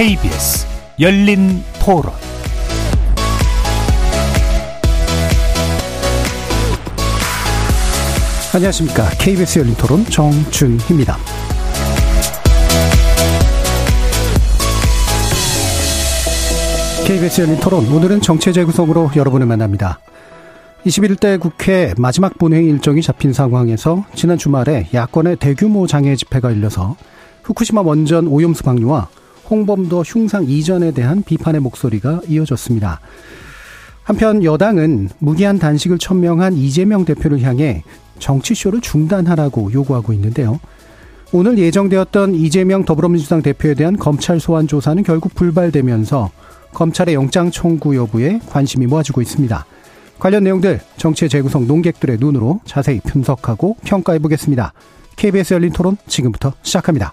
KBS 열린 토론 안녕하십니까. KBS 열린 토론 정준희입니다. KBS 열린 토론 오늘은 정체 재구성으로 여러분을 만납니다. 21대 국회 마지막 본회의 일정이 잡힌 상황에서 지난 주말에 야권의 대규모 장애 집회가 열려서 후쿠시마 원전 오염수 방류와 홍범도 흉상 이전에 대한 비판의 목소리가 이어졌습니다. 한편 여당은 무기한 단식을 천명한 이재명 대표를 향해 정치쇼를 중단하라고 요구하고 있는데요. 오늘 예정되었던 이재명 더불어민주당 대표에 대한 검찰 소환 조사는 결국 불발되면서 검찰의 영장 청구 여부에 관심이 모아지고 있습니다. 관련 내용들 정치의 재구성 논객들의 눈으로 자세히 분석하고 평가해 보겠습니다. KBS 열린 토론 지금부터 시작합니다.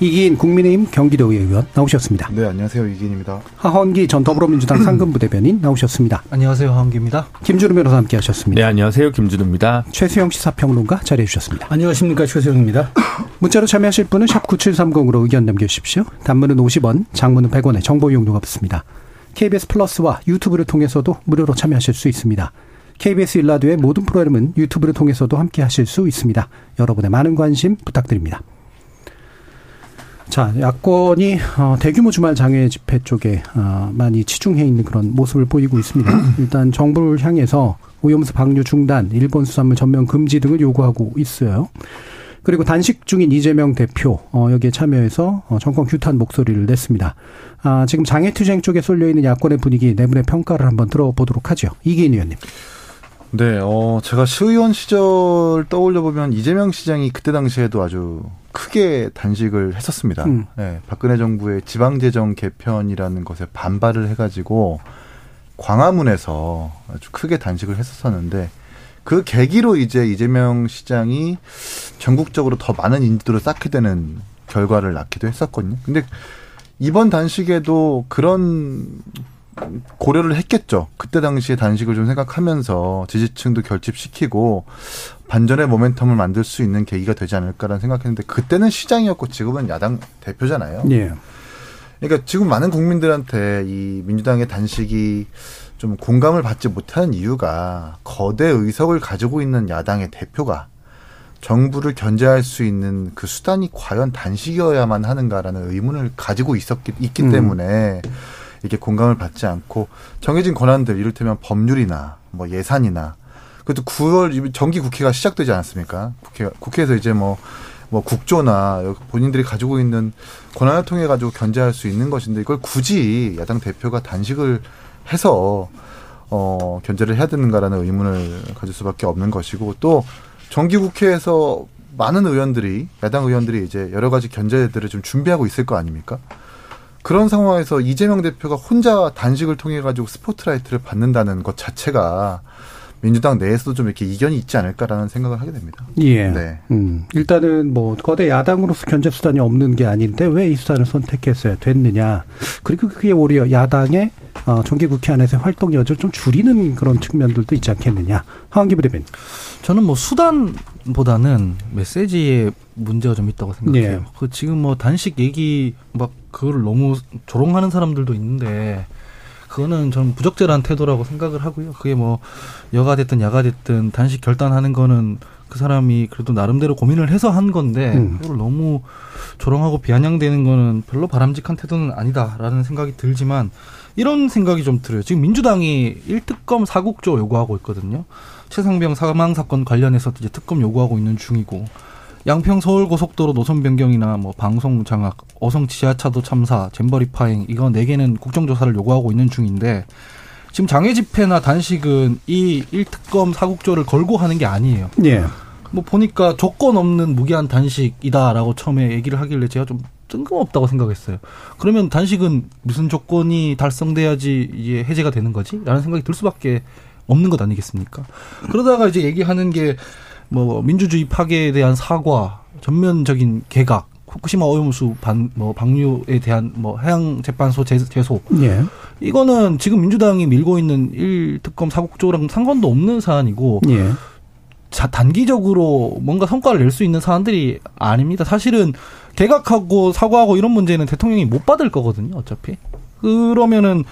이기인 국민의힘 경기도의 의원 나오셨습니다. 네, 안녕하세요. 이기인입니다. 하헌기 전 더불어민주당 상근부 대변인 나오셨습니다. 안녕하세요. 하헌기입니다. 김주루 변호사 함께 하셨습니다. 네, 안녕하세요. 김준우입니다. 최수영 시사평론가 자리해 주셨습니다. 안녕하십니까. 최수영입니다. 문자로 참여하실 분은 샵 9730으로 의견 남겨주십시오. 단문은 50원, 장문은 100원의 정보 이용료가 붙습니다. KBS 플러스와 유튜브를 통해서도 무료로 참여하실 수 있습니다. KBS 일라드의 모든 프로그램은 유튜브를 통해서도 함께 하실 수 있습니다. 여러분의 많은 관심 부탁드립니다. 자, 야권이 어, 대규모 주말 장외 집회 쪽에 어, 많이 치중해 있는 그런 모습을 보이고 있습니다. 일단 정부를 향해서 오염수 방류 중단, 일본 수산물 전면 금지 등을 요구하고 있어요. 그리고 단식 중인 이재명 대표 어, 여기에 참여해서 어, 정권 규탄 목소리를 냈습니다. 아, 지금 장애투쟁 쪽에 쏠려 있는 야권의 분위기 내분의 평가를 한번 들어보도록 하죠. 이기인 의원님. 네, 어, 제가 시의원 시절 떠올려 보면 이재명 시장이 그때 당시에도 아주 크게 단식을 했었습니다. 음. 네, 박근혜 정부의 지방재정 개편이라는 것에 반발을 해가지고 광화문에서 아주 크게 단식을 했었었는데 그 계기로 이제 이재명 시장이 전국적으로 더 많은 인지도를 쌓게 되는 결과를 낳기도 했었거든요. 근데 이번 단식에도 그런 고려를 했겠죠. 그때 당시에 단식을 좀 생각하면서 지지층도 결집시키고 반전의 모멘텀을 만들 수 있는 계기가 되지 않을까라는 생각했는데 그때는 시장이었고 지금은 야당 대표잖아요. 예. 그러니까 지금 많은 국민들한테 이 민주당의 단식이 좀 공감을 받지 못하는 이유가 거대 의석을 가지고 있는 야당의 대표가 정부를 견제할 수 있는 그 수단이 과연 단식이어야만 하는가라는 의문을 가지고 있었기 있기 음. 때문에 이게 공감을 받지 않고 정해진 권한들 이를테면 법률이나 뭐 예산이나 그것도 9월 정기 국회가 시작되지 않았습니까? 국회 국회에서 이제 뭐뭐 뭐 국조나 본인들이 가지고 있는 권한을 통해 가지고 견제할 수 있는 것인데 이걸 굳이 야당 대표가 단식을 해서 어 견제를 해야 되는가라는 의문을 가질 수밖에 없는 것이고 또 정기 국회에서 많은 의원들이 야당 의원들이 이제 여러 가지 견제들을 좀 준비하고 있을 거 아닙니까? 그런 상황에서 이재명 대표가 혼자 단식을 통해 가지고 스포트라이트를 받는다는 것 자체가 민주당 내에서도 좀 이렇게 이견이 있지 않을까라는 생각을 하게 됩니다. 예. 네. 음, 일단은 뭐 거대 야당으로서 견제 수단이 없는 게 아닌데 왜 이 수단을 선택했어야 됐느냐. 그리고 그게 오히려 야당의 어, 정기국회 안에서의 활동 여지를 좀 줄이는 그런 측면들도 있지 않겠느냐. 하원기 부대변인. 저는 뭐 수단 보다는 메시지에 문제가 좀 있다고 생각해요. 예. 그 지금 뭐 단식 얘기 막 그거를 너무 조롱하는 사람들도 있는데 그거는 전 부적절한 태도라고 생각을 하고요. 그게 뭐 여가 됐든 야가 됐든 단식 결단하는 거는 그 사람이 그래도 나름대로 고민을 해서 한 건데 음. 그걸 너무 조롱하고 비아냥대는 거는 별로 바람직한 태도는 아니다라는 생각이 들지만 이런 생각이 좀 들어요. 지금 민주당이 1특검 사국조 요구하고 있거든요. 최상병 사망 사건 관련해서 이제 특검 요구하고 있는 중이고 양평 서울 고속도로 노선 변경이나 뭐 방송 장악, 어성 지하차도 참사, 잼버리 파행 이거 네 개는 국정 조사를 요구하고 있는 중인데 지금 장애 집회나 단식은 이 1특검 사국조를 걸고 하는 게 아니에요. 예. 뭐 보니까 조건 없는 무기한 단식이다라고 처음에 얘기를 하길래 제가 좀 뜬금없다고 생각했어요. 그러면 단식은 무슨 조건이 달성돼야지 이게 해제가 되는 거지? 라는 생각이 들 수밖에 없는 것 아니겠습니까? 그러다가 이제 얘기하는 게 뭐 민주주의 파괴에 대한 사과, 전면적인 개각, 후쿠시마 오염수 반, 뭐 방류에 대한 뭐 해양 재판소 제소. 예. 이거는 지금 민주당이 밀고 있는 일 특검 사국조랑 상관도 없는 사안이고. 예. 자, 단기적으로 뭔가 성과를 낼 수 있는 사안들이 아닙니다. 사실은 개각하고 사과하고 이런 문제는 대통령이 못 받을 거거든요, 어차피. 그러면은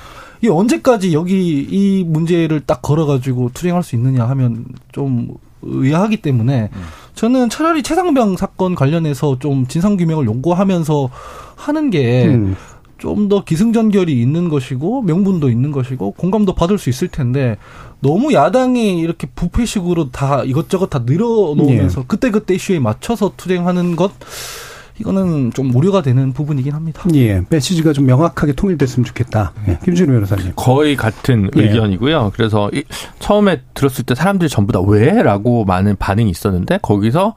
이 언제까지 여기 이 문제를 딱 걸어가지고 투쟁할 수 있느냐 하면 좀 의아하기 때문에 음. 저는 차라리 최상병 사건 관련해서 좀 진상규명을 요구하면서 하는 게 음. 좀더 기승전결이 있는 것이고 명분도 있는 것이고 공감도 받을 수 있을 텐데 너무 야당이 이렇게 부패식으로 다 이것저것 다 늘어놓으면서 예. 그때그때 이슈에 맞춰서 투쟁하는 것 이거는 좀 우려가 되는 부분이긴 합니다. 예, 메시지가 좀 명확하게 통일됐으면 좋겠다. 예, 김준우 변호사님. 거의 같은 예. 의견이고요. 그래서 이, 처음에 들었을 때 사람들이 전부 다 왜라고 많은 반응이 있었는데 거기서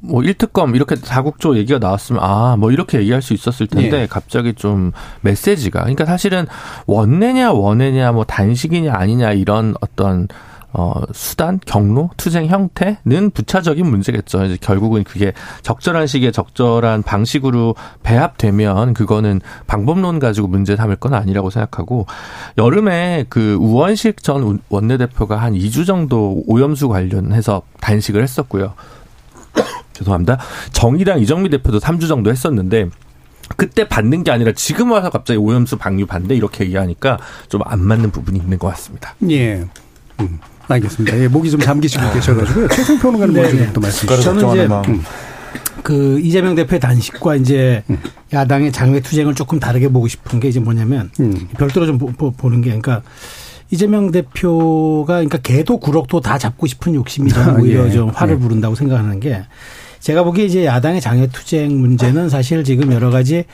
뭐 1특검 이렇게 다국조 얘기가 나왔으면 아, 뭐 이렇게 얘기할 수 있었을 텐데 예. 갑자기 좀 메시지가 그러니까 사실은 원내냐 원내냐 뭐 단식이냐 아니냐 이런 어떤 어, 수단, 경로, 투쟁 형태는 부차적인 문제겠죠. 이제 결국은 그게 적절한 시기에 적절한 방식으로 배합되면 그거는 방법론 가지고 문제 삼을 건 아니라고 생각하고 여름에 그 우원식 전 원내대표가 한 2주 정도 오염수 관련해서 단식을 했었고요. 죄송합니다. 정의당 이정미 대표도 3주 정도 했었는데 그때 받는 게 아니라 지금 와서 갑자기 오염수 방류 반대 이렇게 얘기하니까 좀 안 맞는 부분이 있는 것 같습니다. 예. 음. 알겠습니다. 예, 목이 좀 잠기시고 아. 계셔가지고요. 최승 평론가님 먼저 네, 네. 또 말씀 주시죠. 저는 이제 음. 그 이재명 대표의 단식과 이제 음. 야당의 장외 투쟁을 조금 다르게 보고 싶은 게 이제 뭐냐면 음. 별도로 좀 보, 보는 게 그러니까 이재명 대표가 그러니까 개도 구럭도 다 잡고 싶은 욕심이 저는 오히려 예. 좀 화를 예. 부른다고 생각하는 게 제가 보기에 이제 야당의 장외 투쟁 문제는 사실 지금 여러 가지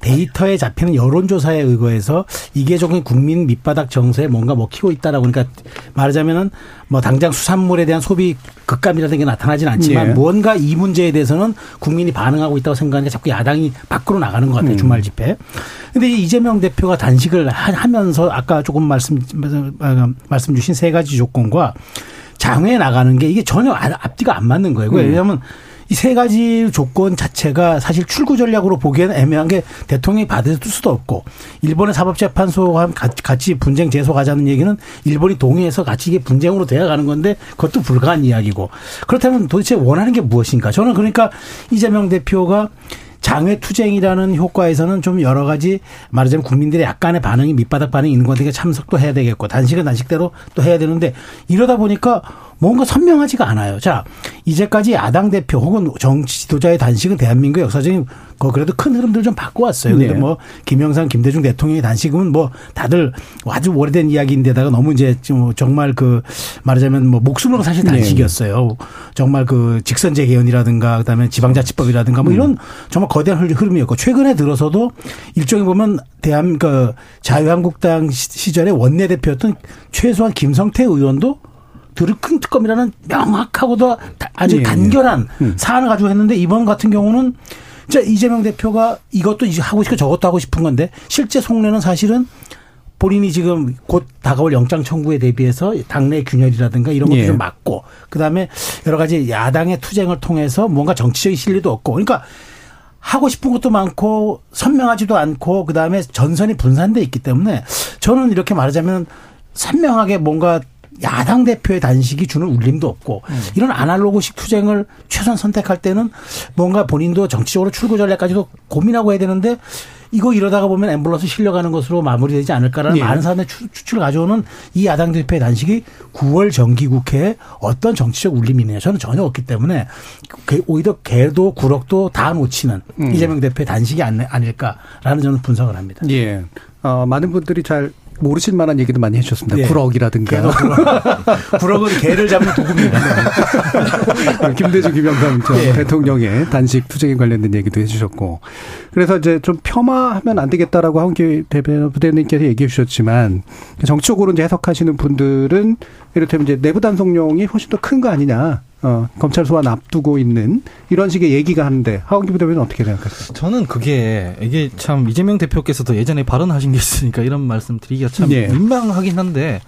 데이터에 잡히는 여론조사에 의거해서 이게 조금 국민 밑바닥 정서에 뭔가 먹히고 있다라고 그러니까 말하자면은 뭐 당장 수산물에 대한 소비 급감이라는 게 나타나진 않지만 예. 무언가 이 문제에 대해서는 국민이 반응하고 있다고 생각하니까 자꾸 야당이 밖으로 나가는 것 같아요 음. 주말 집회. 근데 이재명 대표가 단식을 하면서 아까 조금 말씀 말씀 주신 세 가지 조건과 장외에 나가는 게 이게 전혀 앞뒤가 안 맞는 거예요. 음. 왜냐하면 이 세 가지 조건 자체가 사실 출구 전략으로 보기에는 애매한 게 대통령이 받을 수도 없고 일본의 사법재판소와 같이 분쟁 제소 가자는 얘기는 일본이 동의해서 같이 이게 분쟁으로 되어가는 건데 그것도 불가한 이야기고 그렇다면 도대체 원하는 게 무엇인가? 저는 그러니까 이재명 대표가 장외 투쟁이라는 효과에서는 좀 여러 가지 말하자면 국민들의 약간의 반응이 밑바닥 반응이 있는 건데 참석도 해야 되겠고 단식은 단식대로 또 해야 되는데 이러다 보니까 뭔가 선명하지가 않아요. 자, 이제까지 야당 대표 혹은 정치 지도자의 단식은 대한민국 역사적인 그 그래도 큰 흐름들 좀 바꿔왔어요. 근데 네. 뭐 김영삼, 김대중 대통령의 단식은 뭐 다들 아주 오래된 이야기인데다가 너무 이제 좀 정말 그 말하자면 뭐 목숨으로 사실 네. 단식이었어요. 네. 정말 그 직선제 개헌이라든가 그다음에 지방자치법이라든가 뭐 음. 이런 정말 거대한 흐름이었고 최근에 들어서도 일종에 보면 대한 그 자유한국당 시절에 원내대표였던 최소한 김성태 의원도 드루큰 특검이라는 명확하고도 아주 예, 예. 간결한 예. 사안을 가지고 했는데 이번 같은 경우는 자 이재명 대표가 이것도 이제 하고 싶고 저것도 하고 싶은 건데 실제 속내는 사실은 본인이 지금 곧 다가올 영장 청구에 대비해서 당내 균열이라든가 이런 것도 예. 좀 막고 그다음에 여러 가지 야당의 투쟁을 통해서 뭔가 정치적인 실리도 없고 그러니까 하고 싶은 것도 많고 선명하지도 않고 그다음에 전선이 분산돼 있기 때문에 저는 이렇게 말하자면 선명하게 뭔가 야당 대표의 단식이 주는 울림도 없고 음. 이런 아날로그식 투쟁을 최선 선택할 때는 뭔가 본인도 정치적으로 출구 전략까지도 고민하고 해야 되는데 이거 이러다가 보면 앰뷸런스 실려가는 것으로 마무리되지 않을까라는 예. 많은 사람의 추측을 가져오는 이 야당 대표의 단식이 9월 정기국회에 어떤 정치적 울림이 있느냐 저는 전혀 없기 때문에 오히려 개도 구럭도 다 놓치는 음. 이재명 대표의 단식이 아닐까라는 저는 분석을 합니다. 예. 어, 많은 분들이 잘 모르실 만한 얘기도 많이 해주셨습니다. 네. 구럭이라든가. 구럭 은 개를 잡는 도구입니다. 김대중, 김영삼 네. 대통령의 단식 투쟁에 관련된 얘기도 해주셨고. 그래서 이제 좀 폄하하면 안 되겠다라고 한기 대변부대님께서 얘기해 주셨지만 정치적으로 이제 해석하시는 분들은 이를테면 이제 내부 단속용이 훨씬 더 큰 거 아니냐. 어, 검찰 소환 앞두고 있는 이런 식의 얘기가 하는데 하원기 부대변인 어떻게 생각하세요? 저는 그게 이게 참 이재명 대표께서도 예전에 발언하신 게 있으니까 이런 말씀 드리기가 참 네. 민망하긴 한데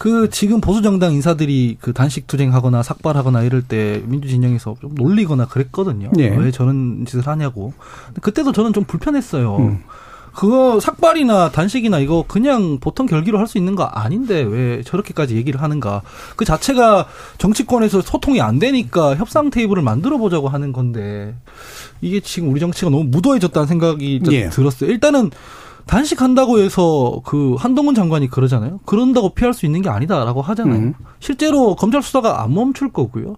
그 지금 보수 정당 인사들이 그 단식 투쟁하거나 삭발하거나 이럴 때 민주 진영에서 좀 놀리거나 그랬거든요. 네. 왜 저런 짓을 하냐고. 그때도 저는 좀 불편했어요. 음. 그거 삭발이나 단식이나 이거 그냥 보통 결기로 할 수 있는 거 아닌데 왜 저렇게까지 얘기를 하는가. 그 자체가 정치권에서 소통이 안 되니까 협상 테이블을 만들어 보자고 하는 건데 이게 지금 우리 정치가 너무 무도해졌다는 생각이 예. 들었어요. 일단은 단식한다고 해서 그 한동훈 장관이 그러잖아요. 그런다고 피할 수 있는 게 아니다라고 하잖아요. 음. 실제로 검찰 수사가 안 멈출 거고요.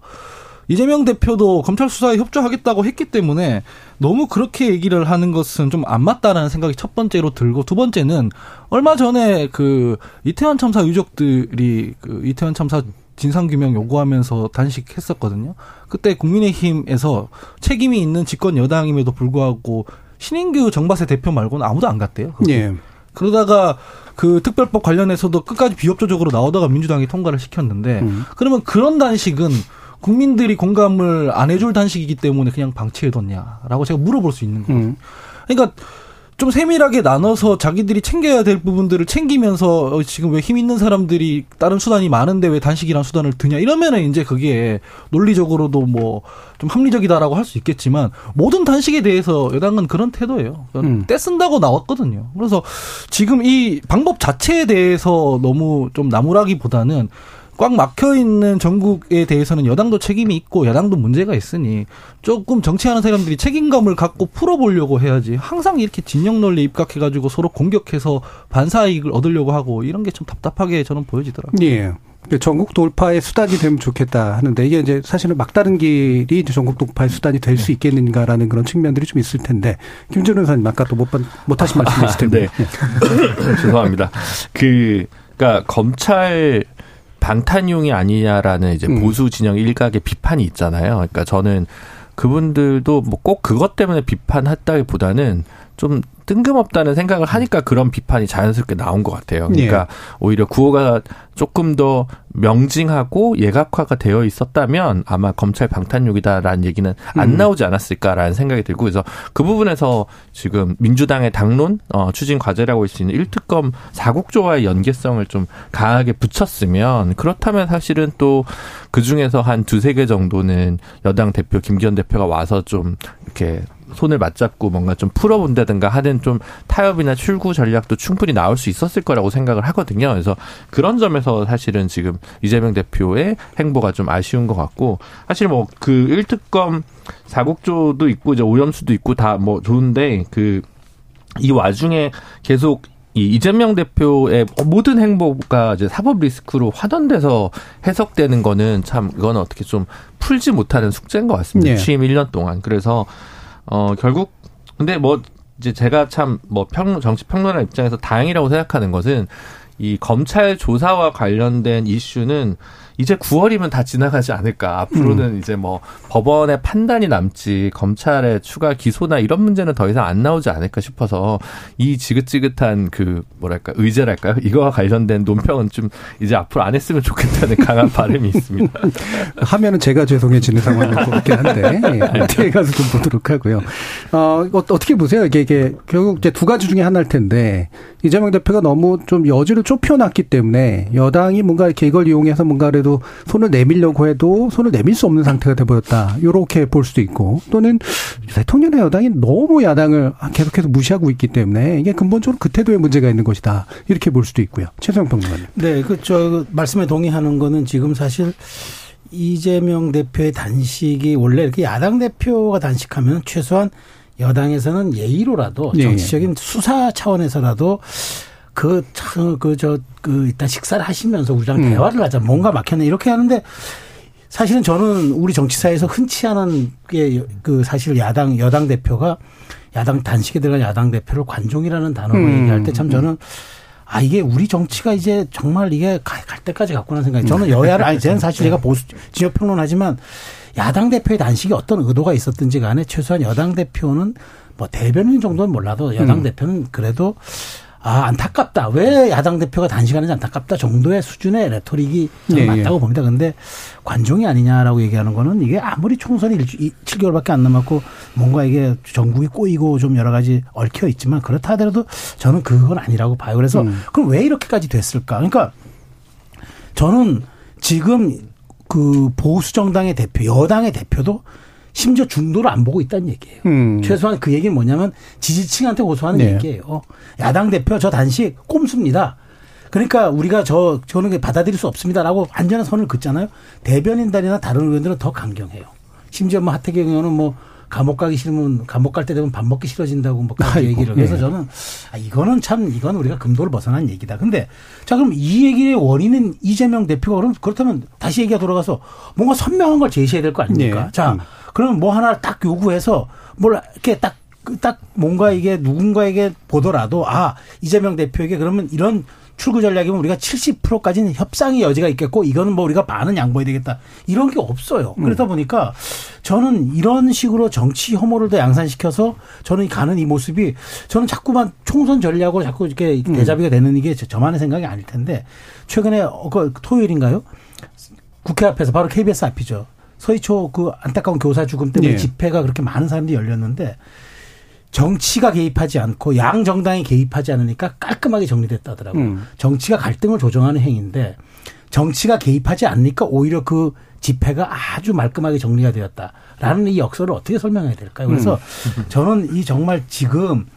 이재명 대표도 검찰 수사에 협조하겠다고 했기 때문에 너무 그렇게 얘기를 하는 것은 좀 안 맞다라는 생각이 첫 번째로 들고 두 번째는 얼마 전에 그 이태원 참사 유족들이 그 이태원 참사 진상규명 요구하면서 단식했었거든요. 그때 국민의힘에서 책임이 있는 집권 여당임에도 불구하고 신인규 정바세 대표 말고는 아무도 안 갔대요. 예. 그러다가 그 특별법 관련해서도 끝까지 비협조적으로 나오다가 민주당이 통과를 시켰는데 음. 그러면 그런 단식은 국민들이 공감을 안 해줄 단식이기 때문에 그냥 방치해뒀냐라고 제가 물어볼 수 있는 거예요. 음. 그러니까 좀 세밀하게 나눠서 자기들이 챙겨야 될 부분들을 챙기면서 어, 지금 왜 힘 있는 사람들이 다른 수단이 많은데 왜 단식이란 수단을 드냐 이러면은 이제 그게 논리적으로도 뭐 좀 합리적이다라고 할 수 있겠지만 모든 단식에 대해서 여당은 그런 태도예요. 음. 떼쓴다고 나왔거든요. 그래서 지금 이 방법 자체에 대해서 너무 좀 나무라기보다는 꽉 막혀 있는 전국에 대해서는 여당도 책임이 있고 야당도 문제가 있으니 조금 정치하는 사람들이 책임감을 갖고 풀어보려고 해야지 항상 이렇게 진영 논리 입각해가지고 서로 공격해서 반사 이익을 얻으려고 하고 이런 게 좀 답답하게 저는 보여지더라고요. 예. 전국 돌파의 수단이 되면 좋겠다 하는데 이게 이제 사실은 막다른 길이 이제 전국 돌파의 수단이 될 수 있겠는가라는 그런 측면들이 좀 있을 텐데 김준호 의사님 아까 또못 못하신 말씀 있을 텐데 네. 죄송합니다. 그 그러니까 검찰 방탄용이 아니냐라는 이제 음. 보수 진영 일각의 비판이 있잖아요. 그러니까 저는 그분들도 뭐 꼭 그것 때문에 비판했다기보다는 좀 뜬금없다는 생각을 하니까 그런 비판이 자연스럽게 나온 것 같아요. 그러니까 예. 오히려 구호가 조금 더 명징하고 예각화가 되어 있었다면 아마 검찰 방탄용이다라는 얘기는 안 음. 나오지 않았을까라는 생각이 들고 그래서 그 부분에서 지금 민주당의 당론 어, 추진 과제라고 할 수 있는 1특검 사국조와의 연계성을 좀 강하게 붙였으면 그렇다면 사실은 또 그 중에서 한 두세 개 정도는 여당 대표 김기현 대표가 와서 좀 이렇게 손을 맞잡고 뭔가 좀 풀어본다든가 하는 좀 타협이나 출구 전략도 충분히 나올 수 있었을 거라고 생각을 하거든요. 그래서 그런 점에서 사실은 지금 이재명 대표의 행보가 좀 아쉬운 것 같고 사실 뭐그 1특검 사국조도 있고 이제 오염수도 있고 다 뭐 좋은데 그 이 와중에 계속 이 이재명 대표의 모든 행보가 이제 사법 리스크로 환원돼서 해석되는 거는 참 이거는 어떻게 좀 풀지 못하는 숙제인 것 같습니다. 네. 취임 1년 동안. 그래서 어, 결국, 근데 뭐, 이제 제가 참 뭐 평, 정치 평론가 입장에서 다행이라고 생각하는 것은 이 검찰 조사와 관련된 이슈는 이제 9월이면 다 지나가지 않을까. 앞으로는 음. 이제 뭐 법원의 판단이 남지 검찰의 추가 기소나 이런 문제는 더 이상 안 나오지 않을까 싶어서 이 지긋지긋한 그 뭐랄까 의제랄까요? 이거와 관련된 논평은 좀 이제 앞으로 안 했으면 좋겠다는 강한 바람이 있습니다. 하면은 제가 죄송해지는 상황일 것 같긴 한데 예, 뒤에 가서 좀 보도록 하고요. 어, 어떻게 보세요? 이게, 이게 결국 이제 두 가지 중에 하나일 텐데 이재명 대표가 너무 좀 여지를 좁혀놨기 때문에 여당이 뭔가 이렇게 이걸 이용해서 뭔가를 그래도 손을 내밀려고 해도 손을 내밀 수 없는 상태가 돼버렸다. 이렇게 볼 수도 있고 또는 대통령의 여당이 너무 야당을 계속해서 무시하고 있기 때문에 이게 근본적으로 그 태도에 문제가 있는 것이다. 이렇게 볼 수도 있고요. 최소영 평론가님. 네, 그저 말씀에 동의하는 거는 지금 사실 이재명 대표의 단식이 원래 이렇게 야당 대표가 단식하면 최소한 여당에서는 예의로라도 네. 정치적인 수사 차원에서라도 그, 참, 그, 저, 그, 일단 식사를 하시면서 우리랑 음. 대화를 하자. 뭔가 막혔네. 이렇게 하는데 사실은 저는 우리 정치사에서 흔치 않은 게 그 사실 야당, 여당 대표가 야당 단식에 들어간 야당 대표를 관종이라는 단어로 음. 얘기할 때 참 저는 아, 이게 우리 정치가 이제 정말 이게 갈 때까지 갖고는 생각이 저는 여야를, 아니, 저는 사실 제가 보수, 진영 평론하지만 야당 대표의 단식이 어떤 의도가 있었든지 간에 최소한 여당 대표는 뭐 대변인 정도는 몰라도 여당 음. 대표는 그래도 아, 안타깝다. 왜 야당 대표가 단식하는지 안타깝다 정도의 수준의 레토릭이 네, 맞다고 예. 봅니다. 근데 관종이 아니냐라고 얘기하는 거는 이게 아무리 총선이 7개월밖에 안 남았고 뭔가 이게 전국이 꼬이고 좀 여러 가지 얽혀 있지만 그렇다 하더라도 저는 그건 아니라고 봐요. 그래서 음. 그럼 왜 이렇게까지 됐을까? 그러니까 저는 지금 그 보수 정당의 대표, 여당의 대표도 심지어 중도를 안 보고 있다는 얘기예요. 음. 최소한 그 얘기는 뭐냐면 지지층한테 호소하는 네. 얘기예요. 야당 대표 저 단식 꼼수입니다. 그러니까 우리가 저 저는 받아들일 수 없습니다라고 완전한 선을 긋잖아요. 대변인단이나 다른 의원들은 더 강경해요. 심지어 뭐 하태경 의원은 뭐 감옥 가기 싫으면 감옥 갈 때 되면 밥 먹기 싫어진다고 뭐까지 얘기를 그래서 예. 저는 아 이거는 참 이건 우리가 금도를 벗어난 얘기다. 근데 자 그럼 이 얘기의 원인은 이재명 대표가 그럼 그렇다면 다시 얘기가 돌아가서 뭔가 선명한 걸 제시해야 될 거 아닙니까? 네. 자 음. 그러면 뭐 하나 딱 요구해서 뭘 이렇게 딱, 딱 뭔가 이게 누군가에게 보더라도 아, 이재명 대표에게 그러면 이런 출구 전략이면 우리가 70%까지는 협상의 여지가 있겠고 이거는 뭐 우리가 반은 양보해야 되겠다. 이런 게 없어요. 음. 그러다 보니까 저는 이런 식으로 정치 혐오를 더 양산시켜서 저는 가는 이 모습이 저는 자꾸만 총선 전략으로 자꾸 이렇게 음. 대자비가 되는 이게 저만의 생각이 아닐 텐데 최근에 어, 그 토요일인가요? 국회 앞에서 바로 KBS 앞이죠. 서희초 그 안타까운 교사 죽음 때문에 네. 집회가 그렇게 많은 사람들이 열렸는데 정치가 개입하지 않고 양 정당이 개입하지 않으니까 깔끔하게 정리됐다더라고요. 음. 정치가 갈등을 조정하는 행위인데 정치가 개입하지 않으니까 오히려 그 집회가 아주 말끔하게 정리가 되었다라는 이 역설을 어떻게 설명해야 될까요? 그래서 음. 저는 이 정말 지금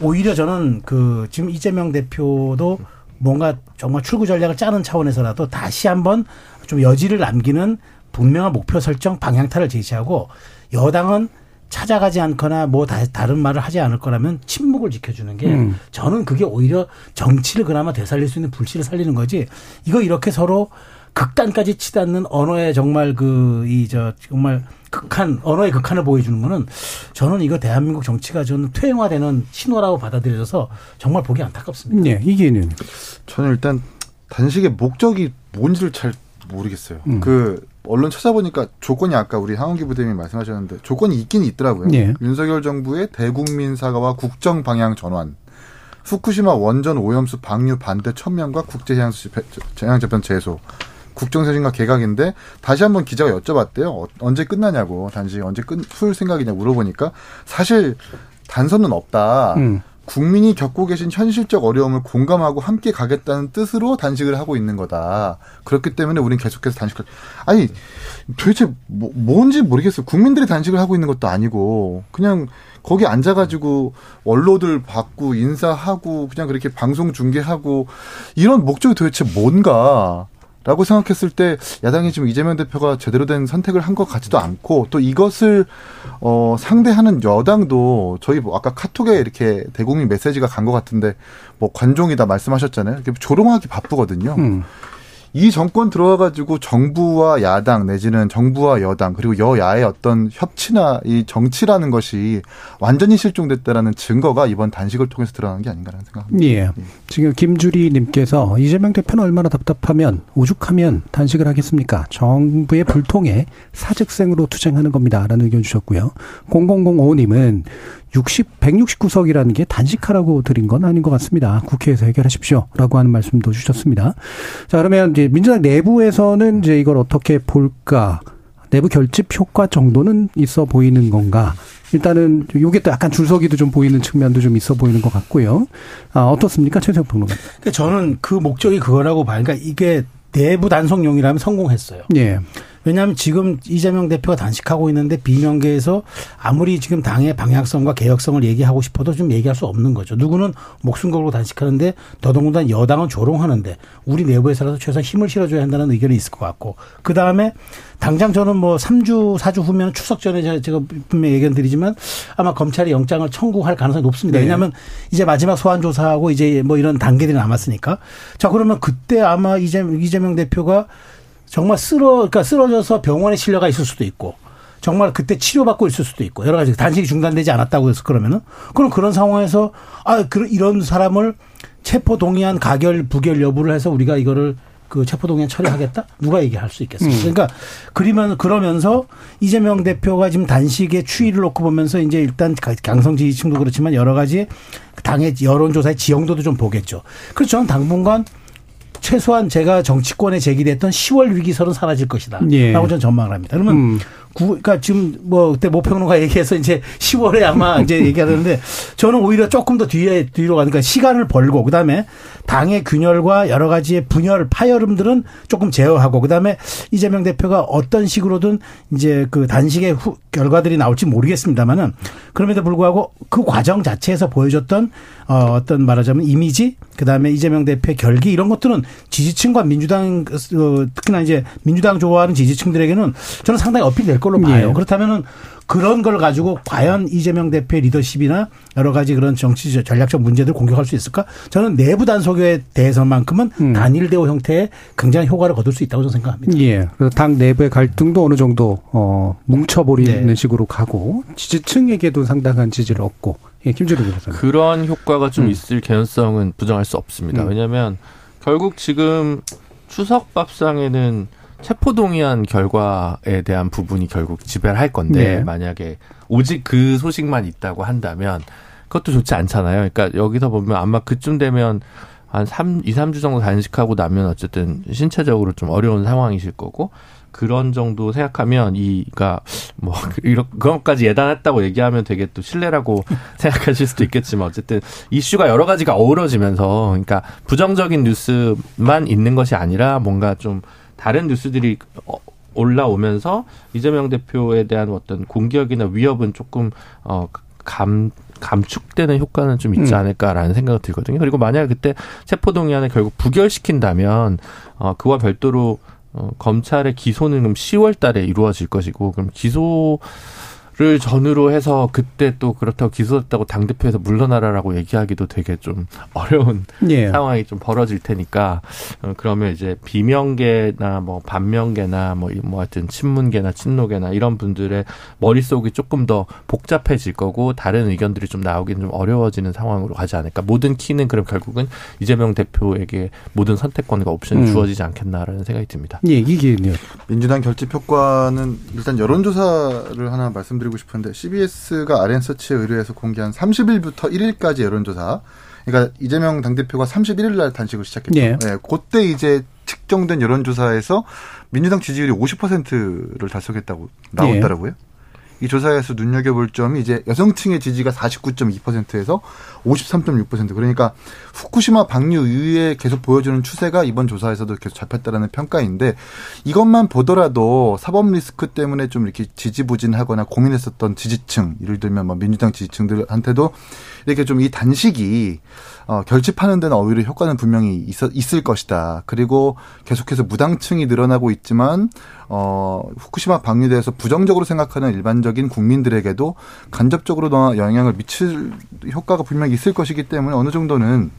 오히려 저는 그 지금 이재명 대표도 뭔가 정말 출구 전략을 짜는 차원에서라도 다시 한번 좀 여지를 남기는 분명한 목표 설정 방향타를 제시하고 여당은 찾아가지 않거나 뭐 다 른 말을 하지 않을 거라면 침묵을 지켜주는 게 음. 저는 그게 오히려 정치를 그나마 되살릴 수 있는 불씨를 살리는 거지 이거 이렇게 서로 극단까지 치닫는 언어의 정말 그 이 저 정말 극한 언어의 극한을 보여주는 거는 저는 이거 대한민국 정치가 저는 퇴행화되는 신호라고 받아들여져서 정말 보기 안타깝습니다. 네, 이게는 저는 일단 단식의 목적이 뭔지를 잘 모르겠어요. 음. 그 언론 찾아보니까 조건이 아까 우리 상원기 부대님이 말씀하셨는데 조건이 있긴 있더라고요. 네. 윤석열 정부의 대국민 사과와 국정 방향 전환, 후쿠시마 원전 오염수 방류 반대 천명과 국제해양 재편 제소, 국정쇄신과 개각인데 다시 한번 기자가 여쭤봤대요. 어, 언제 끝나냐고 단지 언제 끝 풀 생각이냐 물어보니까 사실 단서는 없다. 음. 국민이 겪고 계신 현실적 어려움을 공감하고 함께 가겠다는 뜻으로 단식을 하고 있는 거다. 그렇기 때문에 우리는 계속해서 단식을 아니 도대체 뭐, 뭔지 모르겠어요. 국민들이 단식을 하고 있는 것도 아니고 그냥 거기 앉아가지고 원로들 받고 인사하고 그냥 그렇게 방송 중계하고 이런 목적이 도대체 뭔가 라고 생각했을 때 야당이 지금 이재명 대표가 제대로 된 선택을 한 것 같지도 않고 또 이것을 어 상대하는 여당도 저희 뭐 아까 카톡에 이렇게 대국민 메시지가 간 것 같은데 뭐 관종이다 말씀하셨잖아요. 조롱하기 바쁘거든요. 음. 이 정권 들어와가지고 정부와 야당 내지는 정부와 여당 그리고 여야의 어떤 협치나 이 정치라는 것이 완전히 실종됐다라는 증거가 이번 단식을 통해서 드러난 게 아닌가라는 생각합니다. 예. 예. 지금 김주리님께서 이재명 대표는 얼마나 답답하면 오죽하면 단식을 하겠습니까? 정부의 불통에 사직생으로 투쟁하는 겁니다라는 의견 주셨고요. 0005님은 60, 169석이라는 게 단식하라고 드린 건 아닌 것 같습니다. 국회에서 해결하십시오. 라고 하는 말씀도 주셨습니다. 자, 그러면 이제 민주당 내부에서는 이제 이걸 어떻게 볼까? 내부 결집 효과 정도는 있어 보이는 건가? 일단은 요게 또 약간 줄서기도 좀 보이는 측면도 좀 있어 보이는 것 같고요. 아, 어떻습니까? 최세영 평론가. 그러니까 저는 그 목적이 그거라고 봐요. 그러니까 이게 내부 단속용이라면 성공했어요. 예. 왜냐하면 지금 이재명 대표가 단식하고 있는데 비명계에서 아무리 지금 당의 방향성과 개혁성을 얘기하고 싶어도 좀 얘기할 수 없는 거죠. 누구는 목숨 걸고 단식하는데 더더군다나 여당은 조롱하는데 우리 내부에서라도 최소한 힘을 실어줘야 한다는 의견이 있을 것 같고 그 다음에 당장 저는 뭐 3주, 4주 후면 추석 전에 제가 분명히 의견 드리지만 아마 검찰이 영장을 청구할 가능성이 높습니다. 네. 왜냐하면 이제 마지막 소환 조사하고 이제 뭐 이런 단계들이 남았으니까. 자, 그러면 그때 아마 이재명 대표가 정말 쓰러 그러니까 쓰러져서 병원에 실려가 있을 수도 있고 정말 그때 치료받고 있을 수도 있고 여러 가지 단식이 중단되지 않았다고 해서 그러면은 그럼 그런 상황에서 아 그런 이런 사람을 체포 동의안 가결 부결 여부를 해서 우리가 이거를 그 체포 동의안 처리하겠다? 누가 얘기할 수 있겠습니까? 음. 그러니까 그러면 그러면서 이재명 대표가 지금 단식의 추이를 놓고 보면서 이제 일단 강성 지지층도 그렇지만 여러 가지 당의 여론조사의 지형도도 좀 보겠죠. 그래서 저는 당분간 최소한 제가 정치권에 제기됐던 10월 위기설은 사라질 것이다. 예. 라고 저는 전망을 합니다. 그러면 음. 구, 그러니까 지금 뭐 그때 모평론가 얘기해서 이제 10월에 아마 이제 얘기하는데 저는 오히려 조금 더 뒤에 뒤로 가니까 시간을 벌고 그다음에 당의 균열과 여러 가지의 분열 파열음들은 조금 제어하고 그다음에 이재명 대표가 어떤 식으로든 이제 그 단식의 후, 결과들이 나올지 모르겠습니다만은 그럼에도 불구하고 그 과정 자체에서 보여줬던 어, 어떤 말하자면 이미지 그다음에 이재명 대표의 결기 이런 것들은 지지층과 민주당 어, 특히나 이제 민주당 좋아하는 지지층들에게는 저는 상당히 어필될 걸로 봐요. 예. 그렇다면은 그런 걸 가지고 과연 이재명 대표의 리더십이나 여러 가지 그런 정치 전략적 문제들 공격할 수 있을까? 저는 내부 단속에 대해서만큼은 음. 단일 대우 형태의 굉장히 효과를 거둘 수 있다고 저는 생각합니다. 예. 당 내부의 갈등도 어느 정도 어 뭉쳐버리는 네. 식으로 가고 지지층에게도 상당한 지지를 얻고 예, 김주루 교수 그런 효과가 좀 음. 있을 개연성은 부정할 수 없습니다. 음. 왜냐하면 결국 지금 추석 밥상에는 체포동의안 결과에 대한 부분이 결국 지배를 할 건데 네. 만약에 오직 그 소식만 있다고 한다면 그것도 좋지 않잖아요. 그러니까 여기서 보면 아마 그쯤 되면 한 3, 2, 3주 정도 단식하고 나면 어쨌든 신체적으로 좀 어려운 상황이실 거고 그런 정도 생각하면 이가 뭐 이런 그것까지 예단했다고 얘기하면 되게 또 신뢰라고 생각하실 수도 있겠지만 어쨌든 이슈가 여러 가지가 어우러지면서 그러니까 부정적인 뉴스만 있는 것이 아니라 뭔가 좀 다른 뉴스들이 어, 올라오면서 이재명 대표에 대한 어떤 공격이나 위협은 조금 어 감 감축되는 효과는 좀 있지 음. 않을까라는 생각이 들거든요. 그리고 만약 그때 체포동의안을 결국 부결시킨다면 어 그와 별도로 어 검찰의 기소는 그럼 10월 달에 이루어질 것이고 그럼 기소 를 전후로 해서 그때 또 그렇다고 기소했다고 당 대표에서 물러나라라고 얘기하기도 되게 좀 어려운 예. 상황이 좀 벌어질 테니까 어, 그러면 이제 비명계나 뭐 반명계나 뭐, 뭐 하여튼 친문계나 친노계나 이런 분들의 머릿속이 조금 더 복잡해질 거고 다른 의견들이 좀 나오기는 좀 어려워지는 상황으로 가지 않을까 모든 키는 그럼 결국은 이재명 대표에게 모든 선택권과 옵션이 음. 주어지지 않겠나라는 생각이 듭니다. 예, 이게 민주당 결집 효과는 일단 여론조사를 하나 말씀드리 말씀드리고 싶은데 CBS가 아랜서치에 의뢰해서 공개한 30일부터 1일까지 여론조사. 그러니까 이재명 당대표가 31일 날 단식을 시작했죠. 네. 네. 그때 이제 측정된 여론조사에서 민주당 지지율이 50%를 달성했다고 나왔더라고요. 네. 이 조사에서 눈여겨볼 점이 이제 여성층의 지지가 49.2%에서 53.6% 그러니까 후쿠시마 방류 이후에 계속 보여주는 추세가 이번 조사에서도 계속 잡혔다라는 평가인데 이것만 보더라도 사법 리스크 때문에 좀 이렇게 지지부진하거나 고민했었던 지지층 예를 들면 뭐 민주당 지지층들한테도 이렇게 좀 이 단식이 어, 결집하는 데는 오히려 효과는 분명히 있어, 있을 것이다. 그리고 계속해서 무당층이 늘어나고 있지만 어, 후쿠시마 방류대에서 부정적으로 생각하는 일반적인 국민들에게도 간접적으로 영향을 미칠 효과가 분명히 있을 것이기 때문에 어느 정도는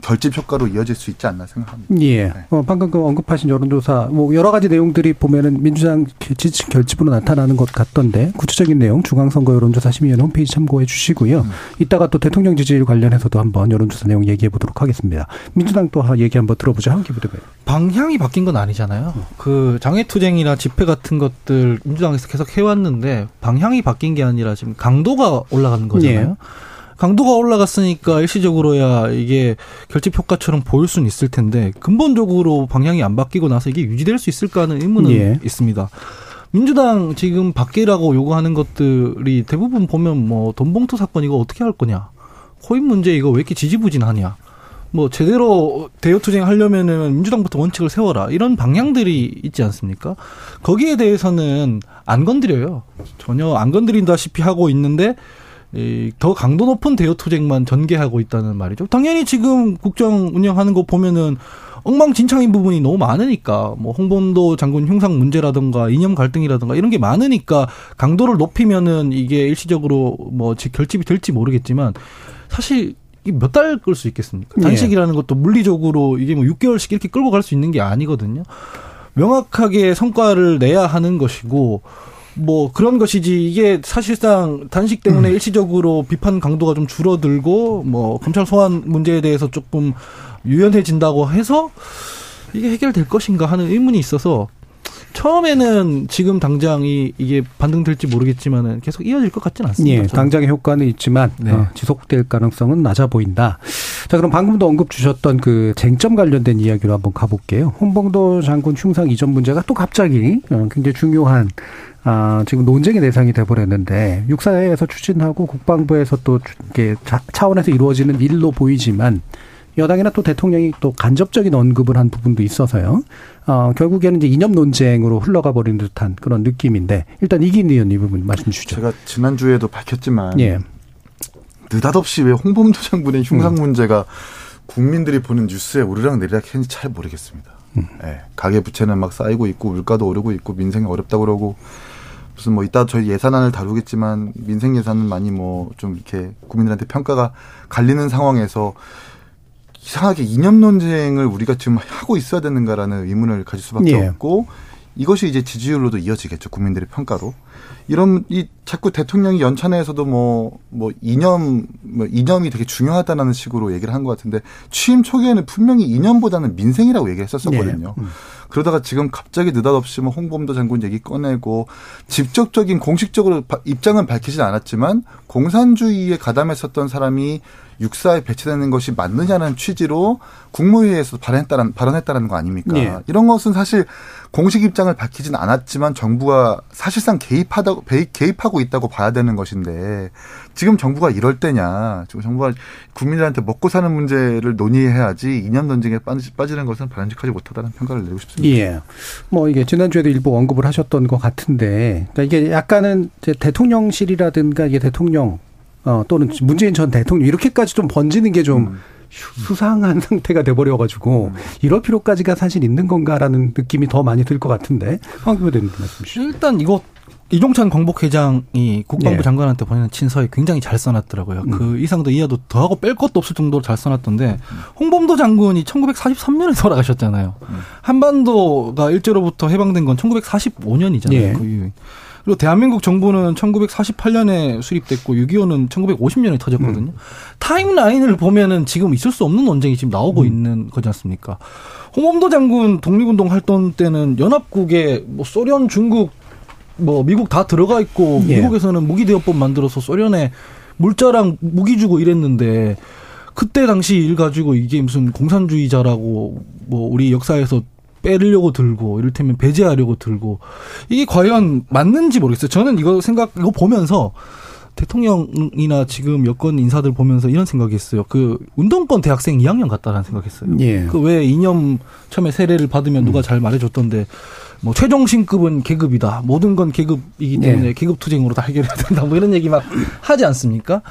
결집 효과로 이어질 수 있지 않나 생각합니다. 예. 네. 어, 방금 그 언급하신 여론조사 뭐 여러 가지 내용들이 보면은 민주당 지지 결집으로 나타나는 것 같던데 구체적인 내용 중앙선거 여론조사 심의위원 홈페이지 참고해 주시고요. 음. 이따가 또 대통령 지지율 관련해서도 한번 여론조사 내용 얘기해 보도록 하겠습니다. 민주당 또 얘기 한번 들어보죠. 한 기 부대표. 방향이 바뀐 건 아니잖아요. 음. 그 장애투쟁이나 집회 같은 것들 민주당에서 계속 해왔는데 방향이 바뀐 게 아니라 지금 강도가 올라가는 거잖아요. 예. 강도가 올라갔으니까 일시적으로야 이게 결집 효과처럼 보일 수는 있을 텐데 근본적으로 방향이 안 바뀌고 나서 이게 유지될 수 있을까 하는 의문은 예. 있습니다. 민주당 지금 바뀌라고 요구하는 것들이 대부분 보면 뭐 돈봉투 사건 이거 어떻게 할 거냐. 코인 문제 이거 왜 이렇게 지지부진하냐. 뭐 제대로 대여 투쟁 하려면은 민주당부터 원칙을 세워라 이런 방향들이 있지 않습니까? 거기에 대해서는 안 건드려요. 전혀 안 건드린다시피 하고 있는데 이 더 강도 높은 대여 투쟁만 전개하고 있다는 말이죠. 당연히 지금 국정 운영하는 거 보면은 엉망진창인 부분이 너무 많으니까 뭐 홍범도 장군 흉상 문제라든가 이념 갈등이라든가 이런 게 많으니까 강도를 높이면은 이게 일시적으로 뭐 결집이 될지 모르겠지만 사실 몇 달 끌 수 있겠습니까? 예. 단식이라는 것도 물리적으로 이게 뭐 6개월씩 이렇게 끌고 갈 수 있는 게 아니거든요. 명확하게 성과를 내야 하는 것이고 뭐 그런 것이지 이게 사실상 단식 때문에 음. 일시적으로 비판 강도가 좀 줄어들고 뭐 검찰 소환 문제에 대해서 조금 유연해진다고 해서 이게 해결될 것인가 하는 의문이 있어서 처음에는 지금 당장이 이게 반등될지 모르겠지만은 계속 이어질 것 같지는 않습니다. 예, 당장의 효과는 있지만 네. 어, 지속될 가능성은 낮아 보인다. 자, 그럼 방금도 언급 주셨던 그 쟁점 관련된 이야기로 한번 가볼게요. 홍봉도 장군 흉상 이전 문제가 또 갑자기 어, 굉장히 중요한 아, 지금 논쟁의 대상이 돼버렸는데 육사에서 추진하고 국방부에서 또 이렇게 차원에서 이루어지는 일로 보이지만 여당이나 또 대통령이 또 간접적인 언급을 한 부분도 있어서요. 어, 결국에는 이제 이념 논쟁으로 흘러가 버린 듯한 그런 느낌인데 일단 이긴 의원 이 부분 말씀 주시죠. 제가 지난 주에도 밝혔지만 예. 느닷없이 왜 홍범도 장군의 흉상 음. 문제가 국민들이 보는 뉴스에 오르락 내리락 했는지 잘 모르겠습니다. 음. 예. 가계 부채는 막 쌓이고 있고 물가도 오르고 있고 민생이 어렵다고 그러고 무슨 뭐 이따 저희 예산안을 다루겠지만 민생 예산은 많이 뭐 좀 이렇게 국민들한테 평가가 갈리는 상황에서 이상하게 이념 논쟁을 우리가 지금 하고 있어야 되는가라는 의문을 가질 수밖에 예. 없고 이것이 이제 지지율로도 이어지겠죠 국민들의 평가로 이런 이 자꾸 대통령이 연찬회에서도 뭐뭐 뭐 이념 뭐 이념이 되게 중요하다는 식으로 얘기를 한 것 같은데 취임 초기에는 분명히 이념보다는 민생이라고 얘기 했었었거든요. 예. 음. 그러다가 지금 갑자기 느닷없이 뭐 홍범도 장군 얘기 꺼내고 직접적인 공식적으로 입장은 밝히진 않았지만 공산주의에 가담했었던 사람이 육사에 배치되는 것이 맞느냐는 취지로 국무회의에서 발언했다는 발언했다는 거 아닙니까? 네. 이런 것은 사실 공식 입장을 밝히진 않았지만 정부가 사실상 개입하다 개입하고 있다고 봐야 되는 것인데 지금 정부가 이럴 때냐? 지금 정부가 국민들한테 먹고 사는 문제를 논의해야지 이념 논쟁에 빠지는 것은 바람직하지 못하다는 평가를 내고 싶습니다. 예. 뭐 이게 지난주에도 일부 언급을 하셨던 것 같은데 그러니까 이게 약간은 대통령실이라든가 이게 대통령 어, 또는 문재인 전 대통령 이렇게까지 좀 번지는 게좀 음. 수상한 상태가 돼버려가지고 음. 이럴 필요까지가 사실 있는 건가라는 느낌이 더 많이 들 것 같은데 황교안 대님 말씀 주시죠. 일단 이거 이종찬 광복회장이 국방부 네. 장관한테 보내는 친서에 굉장히 잘 써놨더라고요. 음. 그 이상도 이하도 더하고 뺄 것도 없을 정도로 잘 써놨던데 홍범도 장군이 1943년에 돌아가셨잖아요. 음. 한반도가 일제로부터 해방된 건 1945년이잖아요. 예. 그 그리고 대한민국 정부는 1948년에 수립됐고 6.25는 1950년에 터졌거든요. 음. 타임라인을 보면은 지금 있을 수 없는 논쟁이 지금 나오고 음. 있는 거지 않습니까? 홍범도 장군 독립운동 활동 때는 연합국에 뭐 소련, 중국, 뭐 미국 다 들어가 있고 예. 미국에서는 무기 대여법 만들어서 소련에 물자랑 무기 주고 이랬는데 그때 당시 일 가지고 이게 무슨 공산주의자라고 뭐 우리 역사에서 빼려고 들고 이를테면 배제하려고 들고 이게 과연 맞는지 모르겠어요. 저는 이거 생각 이거 보면서 대통령이나 지금 여권 인사들 보면서 이런 생각했어요. 그 운동권 대학생 2학년 같다라는 생각했어요. 예. 그왜 이념 처음에 세례를 받으면 누가 음. 잘 말해줬던데 뭐 최종 신급은 계급이다. 모든 건 계급이기 때문에 예. 계급 투쟁으로 다 해결해야 된다. 뭐 이런 얘기 막 하지 않습니까?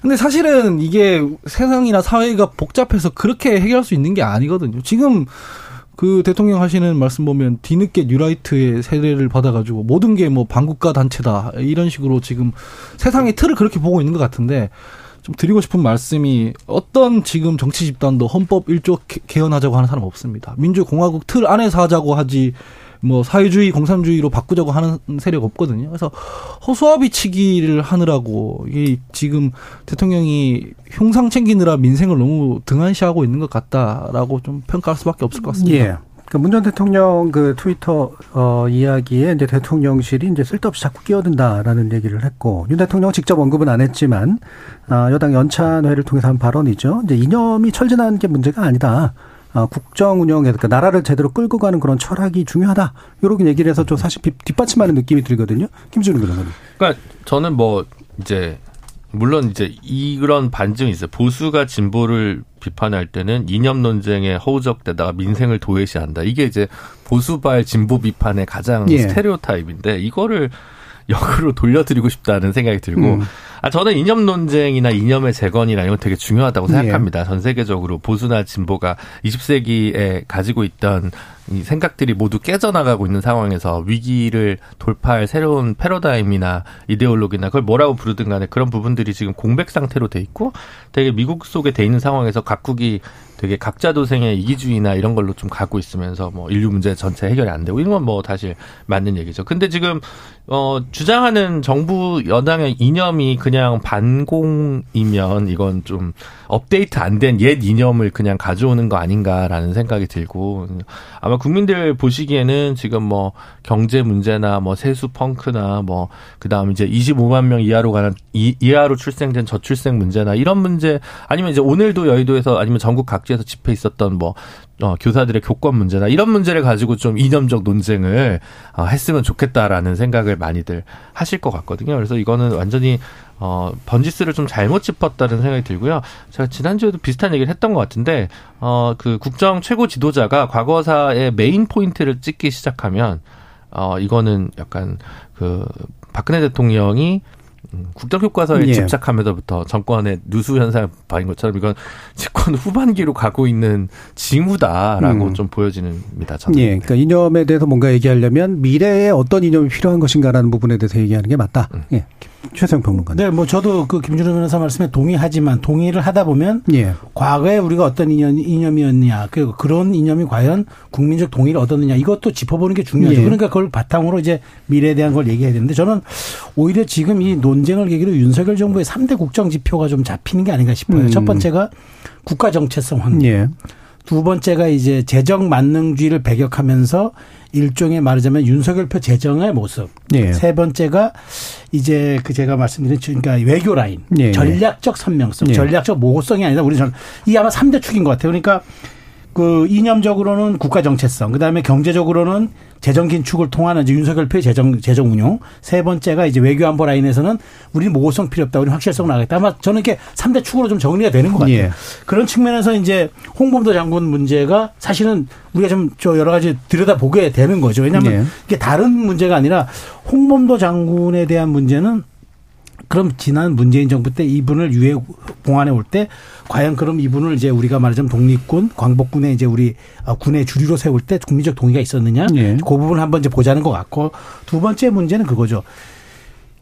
근데 사실은 이게 세상이나 사회가 복잡해서 그렇게 해결할 수 있는 게 아니거든요. 지금 그 대통령 하시는 말씀 보면 뒤늦게 뉴라이트의 세례를 받아가지고 모든 게 뭐 반국가 단체다 이런 식으로 지금 세상의 틀을 그렇게 보고 있는 것 같은데 좀 드리고 싶은 말씀이 어떤 지금 정치 집단도 헌법 1조 개헌하자고 하는 사람 없습니다. 민주공화국 틀 안에서 하자고 하지 뭐 사회주의, 공산주의로 바꾸자고 하는 세력 없거든요. 그래서 허수아비 치기를 하느라고 이게 지금 대통령이 흉상 챙기느라 민생을 너무 등한시하고 있는 것 같다라고 좀 평가할 수밖에 없을 것 같습니다. 예. 그문전 대통령 그 트위터 어 이야기에 이제 대통령실이 이제 쓸데없이 자꾸 끼어든다라는 얘기를 했고 윤 대통령은 직접 언급은 안 했지만 아 여당 연찬회를 통해서 한 발언이죠. 이제 이념이 철진한 게 문제가 아니다. 어, 국정 운영에 그러니까 나라를 제대로 끌고 가는 그런 철학이 중요하다. 이렇게 얘기를 해서 좀 사실 뒷받침하는 느낌이 들거든요. 김준우 변호사님. 그러니까 저는 뭐 이제 물론 이제 이런 반증이 있어요. 보수가 진보를 비판할 때는 이념 논쟁에 허우적대다가 민생을 도외시한다. 이게 이제 보수발 진보 비판의 가장 예. 스테레오타입인데 이거를 역으로 돌려드리고 싶다는 생각이 들고 음. 아 저는 이념 논쟁이나 이념의 재건이나 이런 거 되게 중요하다고 생각합니다. 예. 전 세계적으로 보수나 진보가 20세기에 가지고 있던 이 생각들이 모두 깨져나가고 있는 상황에서 위기를 돌파할 새로운 패러다임이나 이데올로기나 그걸 뭐라고 부르든 간에 그런 부분들이 지금 공백 상태로 돼 있고 되게 미국 속에 돼 있는 상황에서 각국이 되게 각자 도생의 이기주의나 이런 걸로 좀 가고 있으면서 뭐 인류 문제 전체 해결이 안 되고 이런 건 뭐 사실 맞는 얘기죠. 근데 지금 어 주장하는 정부 여당의 이념이 그냥 반공이면 이건 좀 업데이트 안 된 옛 이념을 그냥 가져오는 거 아닌가라는 생각이 들고 아마 국민들 보시기에는 지금 뭐 경제 문제나 뭐 세수 펑크나 뭐 그다음 이제 25만 명 이하로 가는 이, 이하로 출생된 저출생 문제나 이런 문제 아니면 이제 오늘도 여의도에서 아니면 전국 각지에서 집회 있었던 뭐 어, 교사들의 교권 문제나 이런 문제를 가지고 좀 이념적 논쟁을 어, 했으면 좋겠다라는 생각을 많이들 하실 것 같거든요. 그래서 이거는 완전히 어, 번지스를 좀 잘못 짚었다는 생각이 들고요. 제가 지난주에도 비슷한 얘기를 했던 것 같은데, 어, 그 국정 최고 지도자가 과거사의 메인 포인트를 찍기 시작하면, 어, 이거는 약간 그 박근혜 대통령이 음, 국정 교과서에 예. 집착하면서부터 정권의 누수 현상을 봐인 것처럼 이건 집권 후반기로 가고 있는 징후다라고 음. 좀 보여지는입니다. 저는. 예, 그러니까 이념에 대해서 뭔가 얘기하려면 미래에 어떤 이념이 필요한 것인가라는 부분에 대해서 얘기하는 게 맞다. 음. 예. 최성 평론가. 네, 뭐 저도 그 김준호 변호사 말씀에 동의하지만 동의를 하다 보면 예. 과거에 우리가 어떤 이념, 이념이었냐, 그 그런 이념이 과연 국민적 동의를 얻었느냐 이것도 짚어보는 게 중요하죠. 예. 그러니까 그걸 바탕으로 이제 미래에 대한 걸 얘기해야 되는데 저는 오히려 지금 이 논쟁을 계기로 윤석열 정부의 3대 국정 지표가 좀 잡히는 게 아닌가 싶어요. 음. 첫 번째가 국가 정체성 확립. 예. 두 번째가 이제 재정 만능주의를 배격하면서 일종의 말하자면 윤석열 표 재정의 모습. 예. 세 번째가 이제 그 제가 말씀드린 그러니까 외교 라인, 예. 전략적 선명성, 예. 전략적 모호성이 아니라 우리 전이 아마 3대 축인 것 같아요. 그러니까 그 이념적으로는 국가 정체성, 그다음에 경제적으로는 재정 긴축을 통하는 이제 윤석열표의 재정 재정 운용. 세 번째가 이제 외교 안보 라인에서는 우리는 모호성 필요 없다. 우리는 확실성 나가겠다. 아마 저는 이렇게 3대 축으로 좀 정리가 되는 것 같아요. 예. 그런 측면에서 이제 홍범도 장군 문제가 사실은 우리가 좀 저 여러 가지 들여다보게 되는 거죠. 왜냐하면 예. 이게 다른 문제가 아니라 홍범도 장군에 대한 문제는 그럼 지난 문재인 정부 때 이분을 유해 공안에 올 때 과연 그럼 이분을 이제 우리가 말하자면 독립군, 광복군의 이제 우리 어, 군의 주류로 세울 때 국민적 동의가 있었느냐? 예. 그 부분 을 한번 이제 보자는 것 같고 두 번째 문제는 그거죠.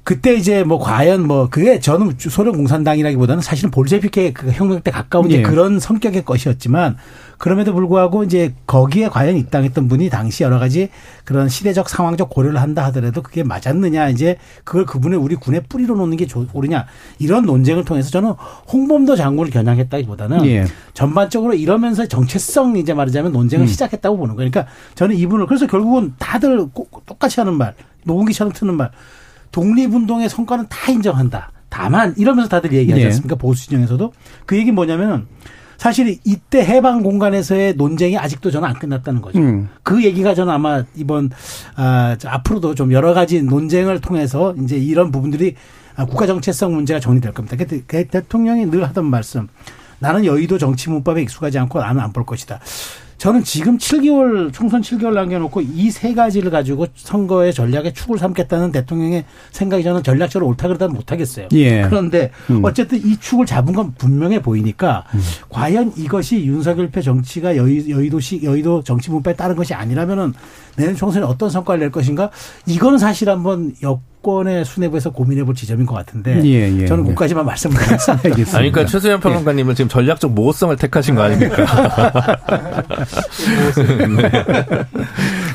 그때 이제 뭐 과연 뭐 그게 저는 소련 공산당이라기보다는 사실은 볼셰비케 그 혁명 때 가까운 예. 그런 성격의 것이었지만 그럼에도 불구하고 이제 거기에 과연 입당했던 분이 당시 여러 가지 그런 시대적 상황적 고려를 한다 하더라도 그게 맞았느냐 이제 그걸 그분의 우리 군의 뿌리로 놓는 게 옳으냐 이런 논쟁을 통해서 저는 홍범도 장군을 겨냥했다기보다는 예. 전반적으로 이러면서 정체성 이제 말하자면 논쟁을 음. 시작했다고 보는 거예요. 그러니까 저는 이분을 그래서 결국은 다들 똑같이 하는 말 노동기처럼 트는 말 독립운동의 성과는 다 인정한다. 다만 이러면서 다들 얘기하지 네. 않습니까? 보수 진영에서도 그 얘기 뭐냐면은 사실 이때 해방 공간에서의 논쟁이 아직도 저는 안 끝났다는 거죠. 음. 그 얘기가 저는 아마 이번 아, 앞으로도 좀 여러 가지 논쟁을 통해서 이제 이런 부분들이 아, 국가 정체성 문제가 정리될 겁니다. 그 대통령이 늘 하던 말씀. 나는 여의도 정치 문법에 익숙하지 않고 나는 안 볼 것이다. 저는 지금 7개월 총선 7개월 남겨놓고 이 세 가지를 가지고 선거의 전략의 축을 삼겠다는 대통령의 생각이 저는 전략적으로 옳다 그러다는 못하겠어요. 예. 그런데 음. 어쨌든 이 축을 잡은 건 분명해 보이니까 음. 과연 이것이 윤석열표 정치가 여의, 여의도시 여의도 정치 문법에 따른 것이 아니라면은 내년 총선에 어떤 성과를 낼 것인가 이거는 사실 한번 역 정권의 수뇌부에서 고민해 볼 지점인 것 같은데 예, 예, 저는 그까지만 예. 말씀을 드리겠습니다. 아니, 그러니까 최수현 평론가님은 지금 전략적 모호성을 택하신 거 아닙니까? 네.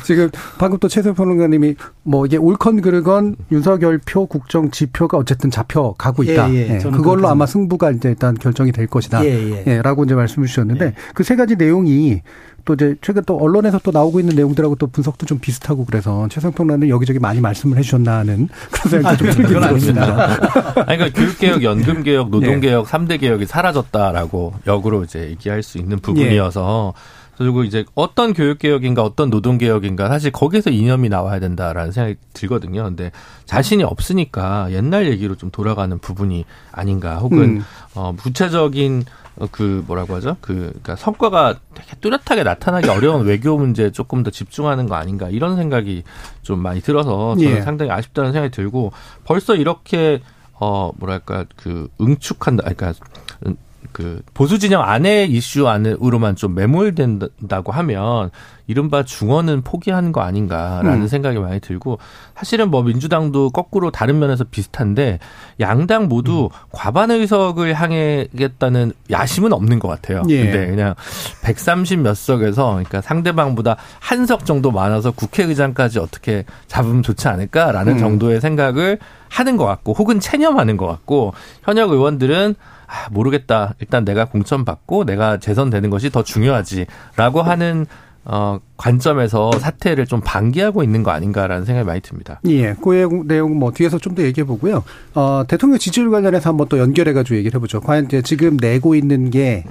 지금 방금 또 최수현 평론가님이 뭐 이게 옳건 그르건 윤석열 표 국정 지표가 어쨌든 잡혀가고 있다. 예, 예, 예 그걸로 아마 승부가 이제 일단 결정이 될 것이다. 예, 예. 라고 이제 말씀을 주셨는데 그 세 가지 내용이 또 이제 최근 또 언론에서 또 나오고 있는 내용들하고 또 분석도 좀 비슷하고 그래서 최성평론은 여기저기 많이 말씀을 해주셨나 하는 그런 생각도 아, 좀 들긴 들었습니다. 아니, 그러니까 교육개혁, 연금개혁, 노동개혁, 삼 3대 개혁이 사라졌다라고 역으로 이제 얘기할 수 있는 부분이어서 예. 그리고 이제 어떤 교육개혁인가 어떤 노동개혁인가 사실 거기서 이념이 나와야 된다라는 생각이 들거든요. 근데 자신이 없으니까 옛날 얘기로 좀 돌아가는 부분이 아닌가 혹은 음. 어, 구체적인 어, 그 뭐라고 하죠? 그 그러니까 성과가 되게 뚜렷하게 나타나기 어려운 외교 문제에 조금 더 집중하는 거 아닌가 이런 생각이 좀 많이 들어서 저는 예. 상당히 아쉽다는 생각이 들고 벌써 이렇게 어 뭐랄까 그 응축한다 그러니까 그 보수 진영 안의 이슈 안으로만 좀 매몰된다고 하면 이른바 중원은 포기하는 거 아닌가라는 음. 생각이 많이 들고 사실은 뭐 민주당도 거꾸로 다른 면에서 비슷한데 양당 모두 음. 과반 의석을 향하겠다는 야심은 없는 것 같아요. 예. 근데 그냥 130 몇 석에서 그러니까 상대방보다 한 석 정도 많아서 국회의장까지 어떻게 잡으면 좋지 않을까라는 음. 정도의 생각을 하는 것 같고 혹은 체념하는 것 같고 현역 의원들은 아, 모르겠다. 일단 내가 공천 받고 내가 재선되는 것이 더 중요하지라고 하는 어, 관점에서 사태를 좀 방기하고 있는 거 아닌가라는 생각이 많이 듭니다. 예. 그 내용 뭐 뒤에서 좀 더 얘기해 보고요. 어, 대통령 지지율 관련해서 한번 또 연결해 가지고 얘기를 해 보죠. 과연 이제 지금 내고 있는 게 아,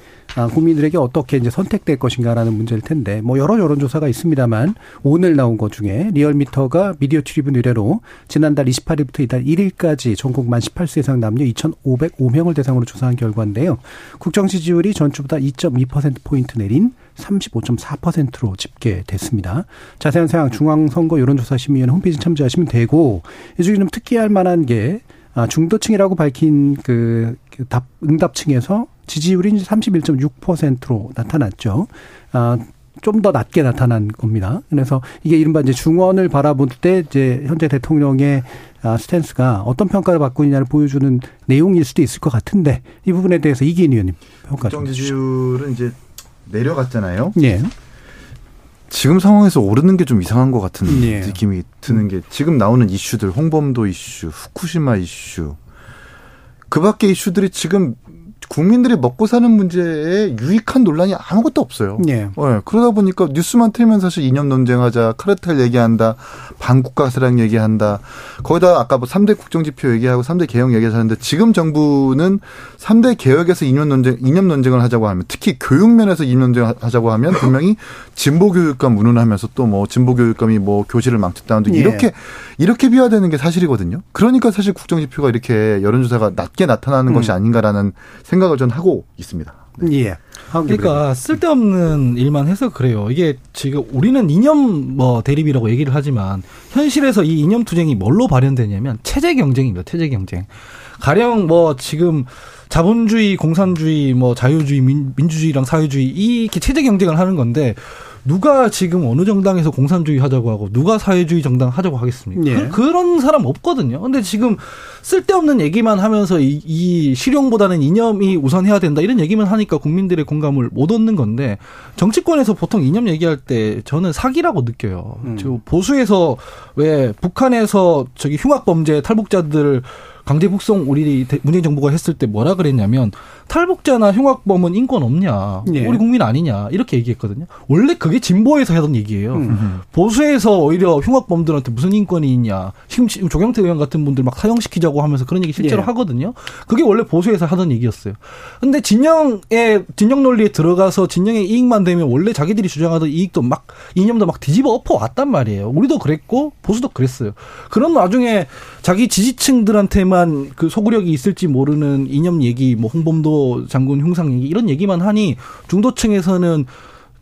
국민들에게 어떻게 이제 선택될 것인가라는 문제일 텐데 뭐 여러 여론조사가 있습니다만 오늘 나온 것 중에 리얼미터가 미디어 출입은 의뢰로 지난달 28일부터 이달 1일까지 전국 만 18세 이상 남녀 2,505명을 대상으로 조사한 결과인데요. 국정 지지율이 전주보다 2.2% 포인트 내린 35.4%로 집계됐습니다. 자세한 사항 중앙선거 여론조사심의위원회 홈페이지 참조하시면 되고 이 중에 좀 특이할 만한 게 아, 중도층이라고 밝힌 그, 그 답, 응답층에서 지지율이 31.6%로 나타났죠. 아, 좀 더 낮게 나타난 겁니다. 그래서 이게 이른바 이제 중원을 바라볼 때 이제 현재 대통령의 아, 스탠스가 어떤 평가를 받고 있냐를 보여주는 내용일 수도 있을 것 같은데 이 부분에 대해서 이기인 의원님 평가 좀 주시죠. 지지율은 이제 내려갔잖아요. 예. 지금 상황에서 오르는 게 좀 이상한 것 같은 예. 느낌이 드는 게 지금 나오는 이슈들 홍범도 이슈, 후쿠시마 이슈 그 밖에 이슈들이 지금 국민들이 먹고 사는 문제에 유익한 논란이 아무것도 없어요. 예. 네, 그러다 보니까 뉴스만 틀면 사실 이념 논쟁하자, 카르텔 얘기한다, 반국가사랑 얘기한다. 거기다 아까 뭐 3대 국정지표 얘기하고 3대 개혁 얘기하셨는데 지금 정부는 3대 개혁에서 이념 논쟁, 이념 논쟁을 하자고 하면 특히 교육 면에서 이념 논쟁을 하자고 하면 분명히 진보 교육감 운운하면서 또 뭐 진보 교육감이 뭐 교실을 망쳤다는데 예. 이렇게 이렇게 비화되는 게 사실이거든요. 그러니까 사실 국정지표가 이렇게 여론조사가 낮게 나타나는 음. 것이 아닌가라는 생각 을 전 하고 있습니다. 네. 예. 그러니까 쓸데없는 일만 해서 그래요. 이게 지금 우리는 이념 뭐 대립이라고 얘기를 하지만 현실에서 이 이념 투쟁이 뭘로 발현되냐면 체제 경쟁입니다. 체제 경쟁. 가령 뭐 지금 자본주의, 공산주의, 뭐 자유주의, 민, 민주주의랑 사회주의 이렇게 체제 경쟁을 하는 건데 누가 지금 어느 정당에서 공산주의 하자고 하고 누가 사회주의 정당 하자고 하겠습니까? 예. 그, 런 사람 없거든요. 근데 지금 쓸데없는 얘기만 하면서 이, 이 실용보다는 이념이 우선해야 된다 이런 얘기만 하니까 국민들의 공감을 못 얻는 건데 정치권에서 보통 이념 얘기할 때 저는 사기라고 느껴요. 음. 저 보수에서 왜 북한에서 저기 흉악 범죄 탈북자들 강제 북송 우리 문재인 정부가 했을 때 뭐라 그랬냐면 탈북자나 흉악범은 인권 없냐 예. 우리 국민 아니냐 이렇게 얘기했거든요. 원래 그게 진보에서 하던 얘기예요. 음. 보수에서 오히려 흉악범들한테 무슨 인권이 있냐. 지금 조경태 의원 같은 분들 막 사형시키자고 하면서 그런 얘기 실제로 예. 하거든요. 그게 원래 보수에서 하던 얘기였어요. 근데 진영의 진영 논리에 들어가서 진영의 이익만 되면 원래 자기들이 주장하던 이익도 막 이념도 막 뒤집어 엎어 왔단 말이에요. 우리도 그랬고 보수도 그랬어요. 그런 와중에 자기 지지층들한테만 그 소구력이 있을지 모르는 이념 얘기, 뭐 홍범도 장군 흉상 얘기 이런 얘기만 하니 중도층에서는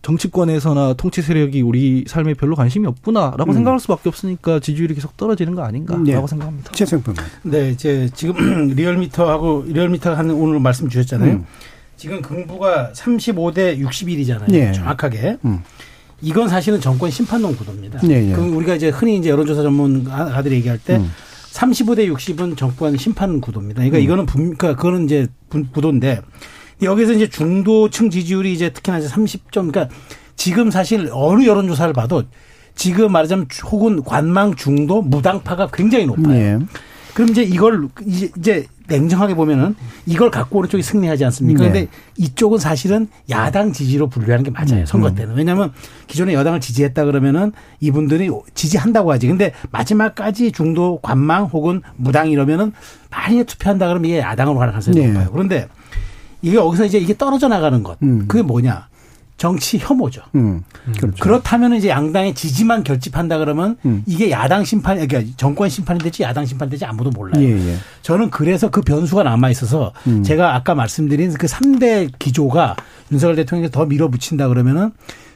정치권에서나 통치 세력이 우리 삶에 별로 관심이 없구나라고 음. 생각할 수밖에 없으니까 지지율이 계속 떨어지는 거 아닌가라고 네. 생각합니다. 최생평. 네, 이제 지금 리얼미터하고 리얼미터 하는 오늘 말씀 주셨잖아요. 음. 지금 긍부가 35대 61이잖아요. 네. 정확하게. 음. 이건 사실은 정권 심판론 구도입니다. 네, 네. 그럼 우리가 이제 흔히 이제 여론조사 전문가들이 얘기할 때 음. 35대 60은 정권 심판 구도입니다. 그러니까 음. 이거는 분, 그러니까 그거는 이제 구도인데 여기서 이제 중도층 지지율이 이제 특히나 이제 30점, 그러니까 지금 사실 어느 여론조사를 봐도 지금 말하자면 혹은 관망 중도 무당파가 굉장히 높아요. 네. 그럼 이제 이걸 이제 냉정하게 보면은 이걸 갖고 오는 쪽이 승리하지 않습니까? 네. 그런데 이쪽은 사실은 야당 지지로 분류하는 게 맞아요. 음. 선거 때는. 왜냐하면 기존에 여당을 지지했다 그러면은 이분들이 지지한다고 하지. 근데 마지막까지 중도 관망 혹은 무당 이러면은 많이 투표한다 그러면 이게 야당으로 가는 가능성이 네. 높아요. 그런데 이게 여기서 이제 이게 떨어져 나가는 것. 음. 그게 뭐냐? 정치 혐오죠. 음, 그렇죠. 그렇다면 이제 양당의 지지만 결집한다 그러면 음. 이게 야당 심판, 그러니까 정권 심판이 될지 야당 심판이 될지 아무도 몰라요. 예, 예. 저는 그래서 그 변수가 남아 있어서 음. 제가 아까 말씀드린 그 3대 기조가 윤석열 대통령이 더 밀어붙인다 그러면은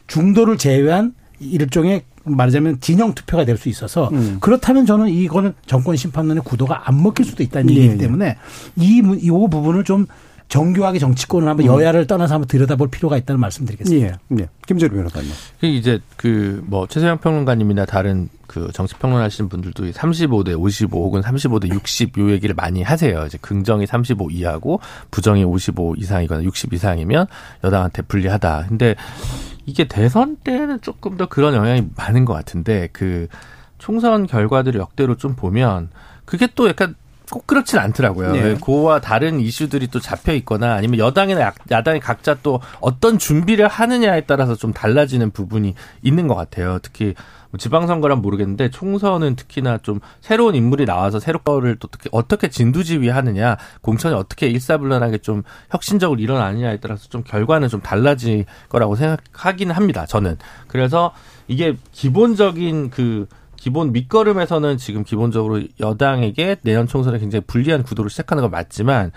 중도를 제외한 일종의 말하자면 진영 투표가 될 수 있어서 음. 그렇다면 저는 이거는 정권 심판론의 구도가 안 먹힐 수도 있다는 예, 얘기이기 예. 때문에 이, 이 부분을 좀 정교하게 정치권을 한번 음. 여야를 떠나서 한번 들여다볼 필요가 있다는 말씀드리겠습니다. 예. 예. 김재료 변호사님. 이제 그 뭐 최세영 평론가님이나 다른 그 정치 평론하시는 분들도 35대 55 혹은 35대 60 요 얘기를 많이 하세요. 이제 긍정이 35 이하고 부정이 55 이상이거나 60 이상이면 여당한테 불리하다. 근데 이게 대선 때는 조금 더 그런 영향이 많은 것 같은데 그 총선 결과들을 역대로 좀 보면 그게 또 약간 꼭 그렇진 않더라고요. 네. 그와 다른 이슈들이 또 잡혀 있거나 아니면 여당이나 야당이 각자 또 어떤 준비를 하느냐에 따라서 좀 달라지는 부분이 있는 것 같아요. 특히 뭐 지방선거란 모르겠는데 총선은 특히나 좀 새로운 인물이 나와서 새로 거를 또 어떻게, 어떻게 진두지휘하느냐, 공천이 어떻게 일사불란하게 좀 혁신적으로 일어나느냐에 따라서 좀 결과는 좀 달라질 거라고 생각하기는 합니다. 저는 그래서 이게 기본적인 그 기본 밑거름에서는 지금 기본적으로 여당에게 내년 총선에 굉장히 불리한 구도를 시작하는 건 맞지만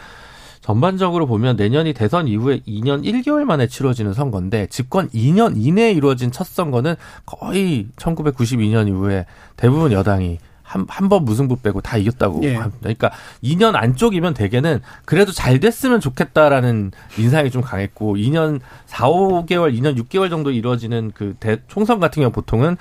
전반적으로 보면 내년이 대선 이후에 2년 1개월 만에 치러지는 선거인데 집권 2년 이내에 이루어진 첫 선거는 거의 1992년 이후에 대부분 여당이 한, 한 번 무승부 빼고 다 이겼다고 예. 합니다. 그러니까 2년 안쪽이면 대개는 그래도 잘 됐으면 좋겠다라는 인상이 좀 강했고 2년 4, 5개월, 2년 6개월 정도 이루어지는 그 대, 총선 같은 경우 보통은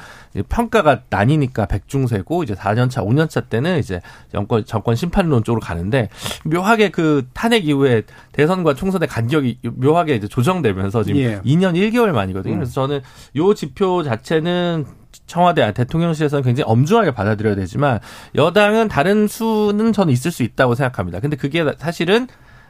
평가가 나뉘니까 백중세고 이제 4년차, 5년차 때는 이제 정권, 정권 심판론 쪽으로 가는데 묘하게 그 탄핵 이후에 대선과 총선의 간격이 묘하게 이제 조정되면서 지금 예. 2년 1개월 만이거든요. 음. 그래서 저는 요 지표 자체는 청와대 대통령실에서는 굉장히 엄중하게 받아들여야 되지만 여당은 다른 수는 저는 있을 수 있다고 생각합니다. 근데 그게 사실은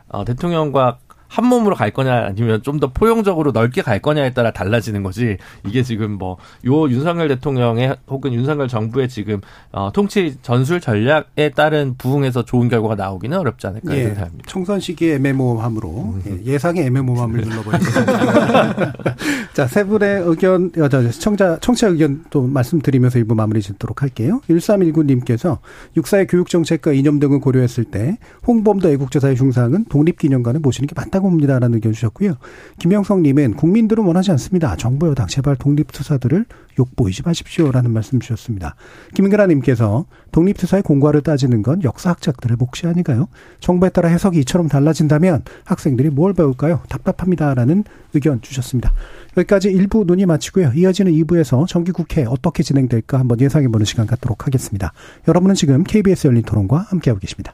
어, 대통령과 한 몸으로 갈 거냐 아니면 좀 더 포용적으로 넓게 갈 거냐에 따라 달라지는 거지 이게 지금 뭐 요 윤석열 대통령의 혹은 윤석열 정부의 지금 어, 통치 전술 전략에 따른 부응해서 좋은 결과가 나오기는 어렵지 않을까 예, 생각합니다. 총선 시기의 애매모호함으로 음. 예, 상의 애매모호함을 눌러버렸습니다. 자, 세 분의 의견, 어, 시청자, 청취자 의견 또 말씀드리면서 일부 마무리 짓도록 할게요. 1319님께서 육사의 교육 정책과 이념 등을 고려했을 때 홍범도 애국조사의 중상은 독립기념관을 모시는 게 맞다 있다고 봅니다라는 의견 주셨고요. 김영성 님은 국민들은 원하지 않습니다. 정부 여당 제발 독립투사들을 욕 보이지 마십시오라는 말씀 주셨습니다. 김근아님께서 독립투사의 공과를 따지는 건 역사학자들의 몫이 아니가요? 정부에 따라 해석이 이처럼 달라진다면 학생들이 뭘 배울까요? 답답합니다라는 의견 주셨습니다. 여기까지 1부 논의 마치고요. 이어지는 2부에서 정기국회 어떻게 진행될까 한번 예상해보는 시간 갖도록 하겠습니다. 여러분은 지금 KBS 열린 토론과 함께하고 계십니다.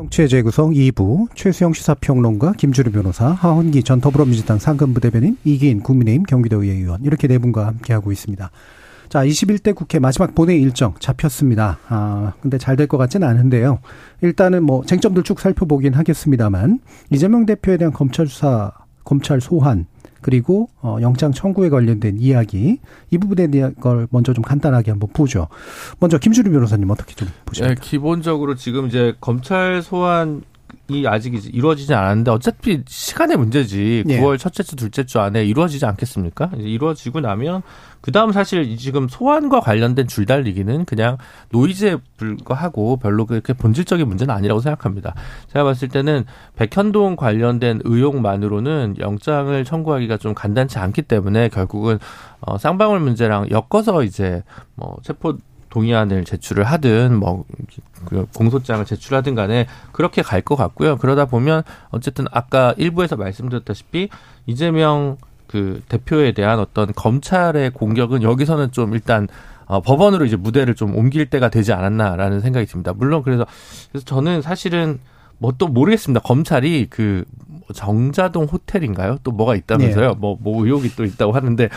정치의 재구성 2부 최수영 시사평론가 김주루 변호사 하헌기 전 더불어민주당 상근부 대변인 이기인 국민의힘 경기도의회 의원 이렇게 네 분과 함께하고 있습니다. 자, 21대 국회 마지막 본회의 일정 잡혔습니다. 아, 근데 잘 될 것 같지는 않은데요. 일단은 뭐 쟁점들 쭉 살펴보긴 하겠습니다만 이재명 대표에 대한 검찰 수사, 검찰 소환 그리고 어 영장 청구에 관련된 이야기 이 부분에 대한 걸 먼저 좀 간단하게 한번 보죠. 먼저 김주리 변호사님 어떻게 좀 보십니까? 네, 기본적으로 지금 이제 검찰 소환 이 아직 이루어지지 않았는데 어차피 시간의 문제지. 예. 9월 첫째 주, 둘째 주 안에 이루어지지 않겠습니까? 이루어지고 나면 그 다음 사실 지금 소환과 관련된 줄달리기는 그냥 노이즈에 불과하고 별로 그렇게 본질적인 문제는 아니라고 생각합니다. 제가 봤을 때는 백현동 관련된 의혹만으로는 영장을 청구하기가 좀 간단치 않기 때문에 결국은 어 쌍방울 문제랑 엮어서 이제 뭐 체포 동의안을 제출을 하든 뭐그 공소장을 제출하든 간에 그렇게 갈 것 같고요. 그러다 보면 어쨌든 아까 일부에서 말씀드렸다시피 이재명 그 대표에 대한 어떤 검찰의 공격은 여기서는 좀 일단 어, 법원으로 이제 무대를 좀 옮길 때가 되지 않았나라는 생각이 듭니다. 물론 그래서 그래서 저는 사실은 뭐 또 모르겠습니다. 검찰이 그 정자동 호텔인가요? 또 뭐가 있다면서요? 네. 뭐, 뭐 의혹이 또 있다고 하는데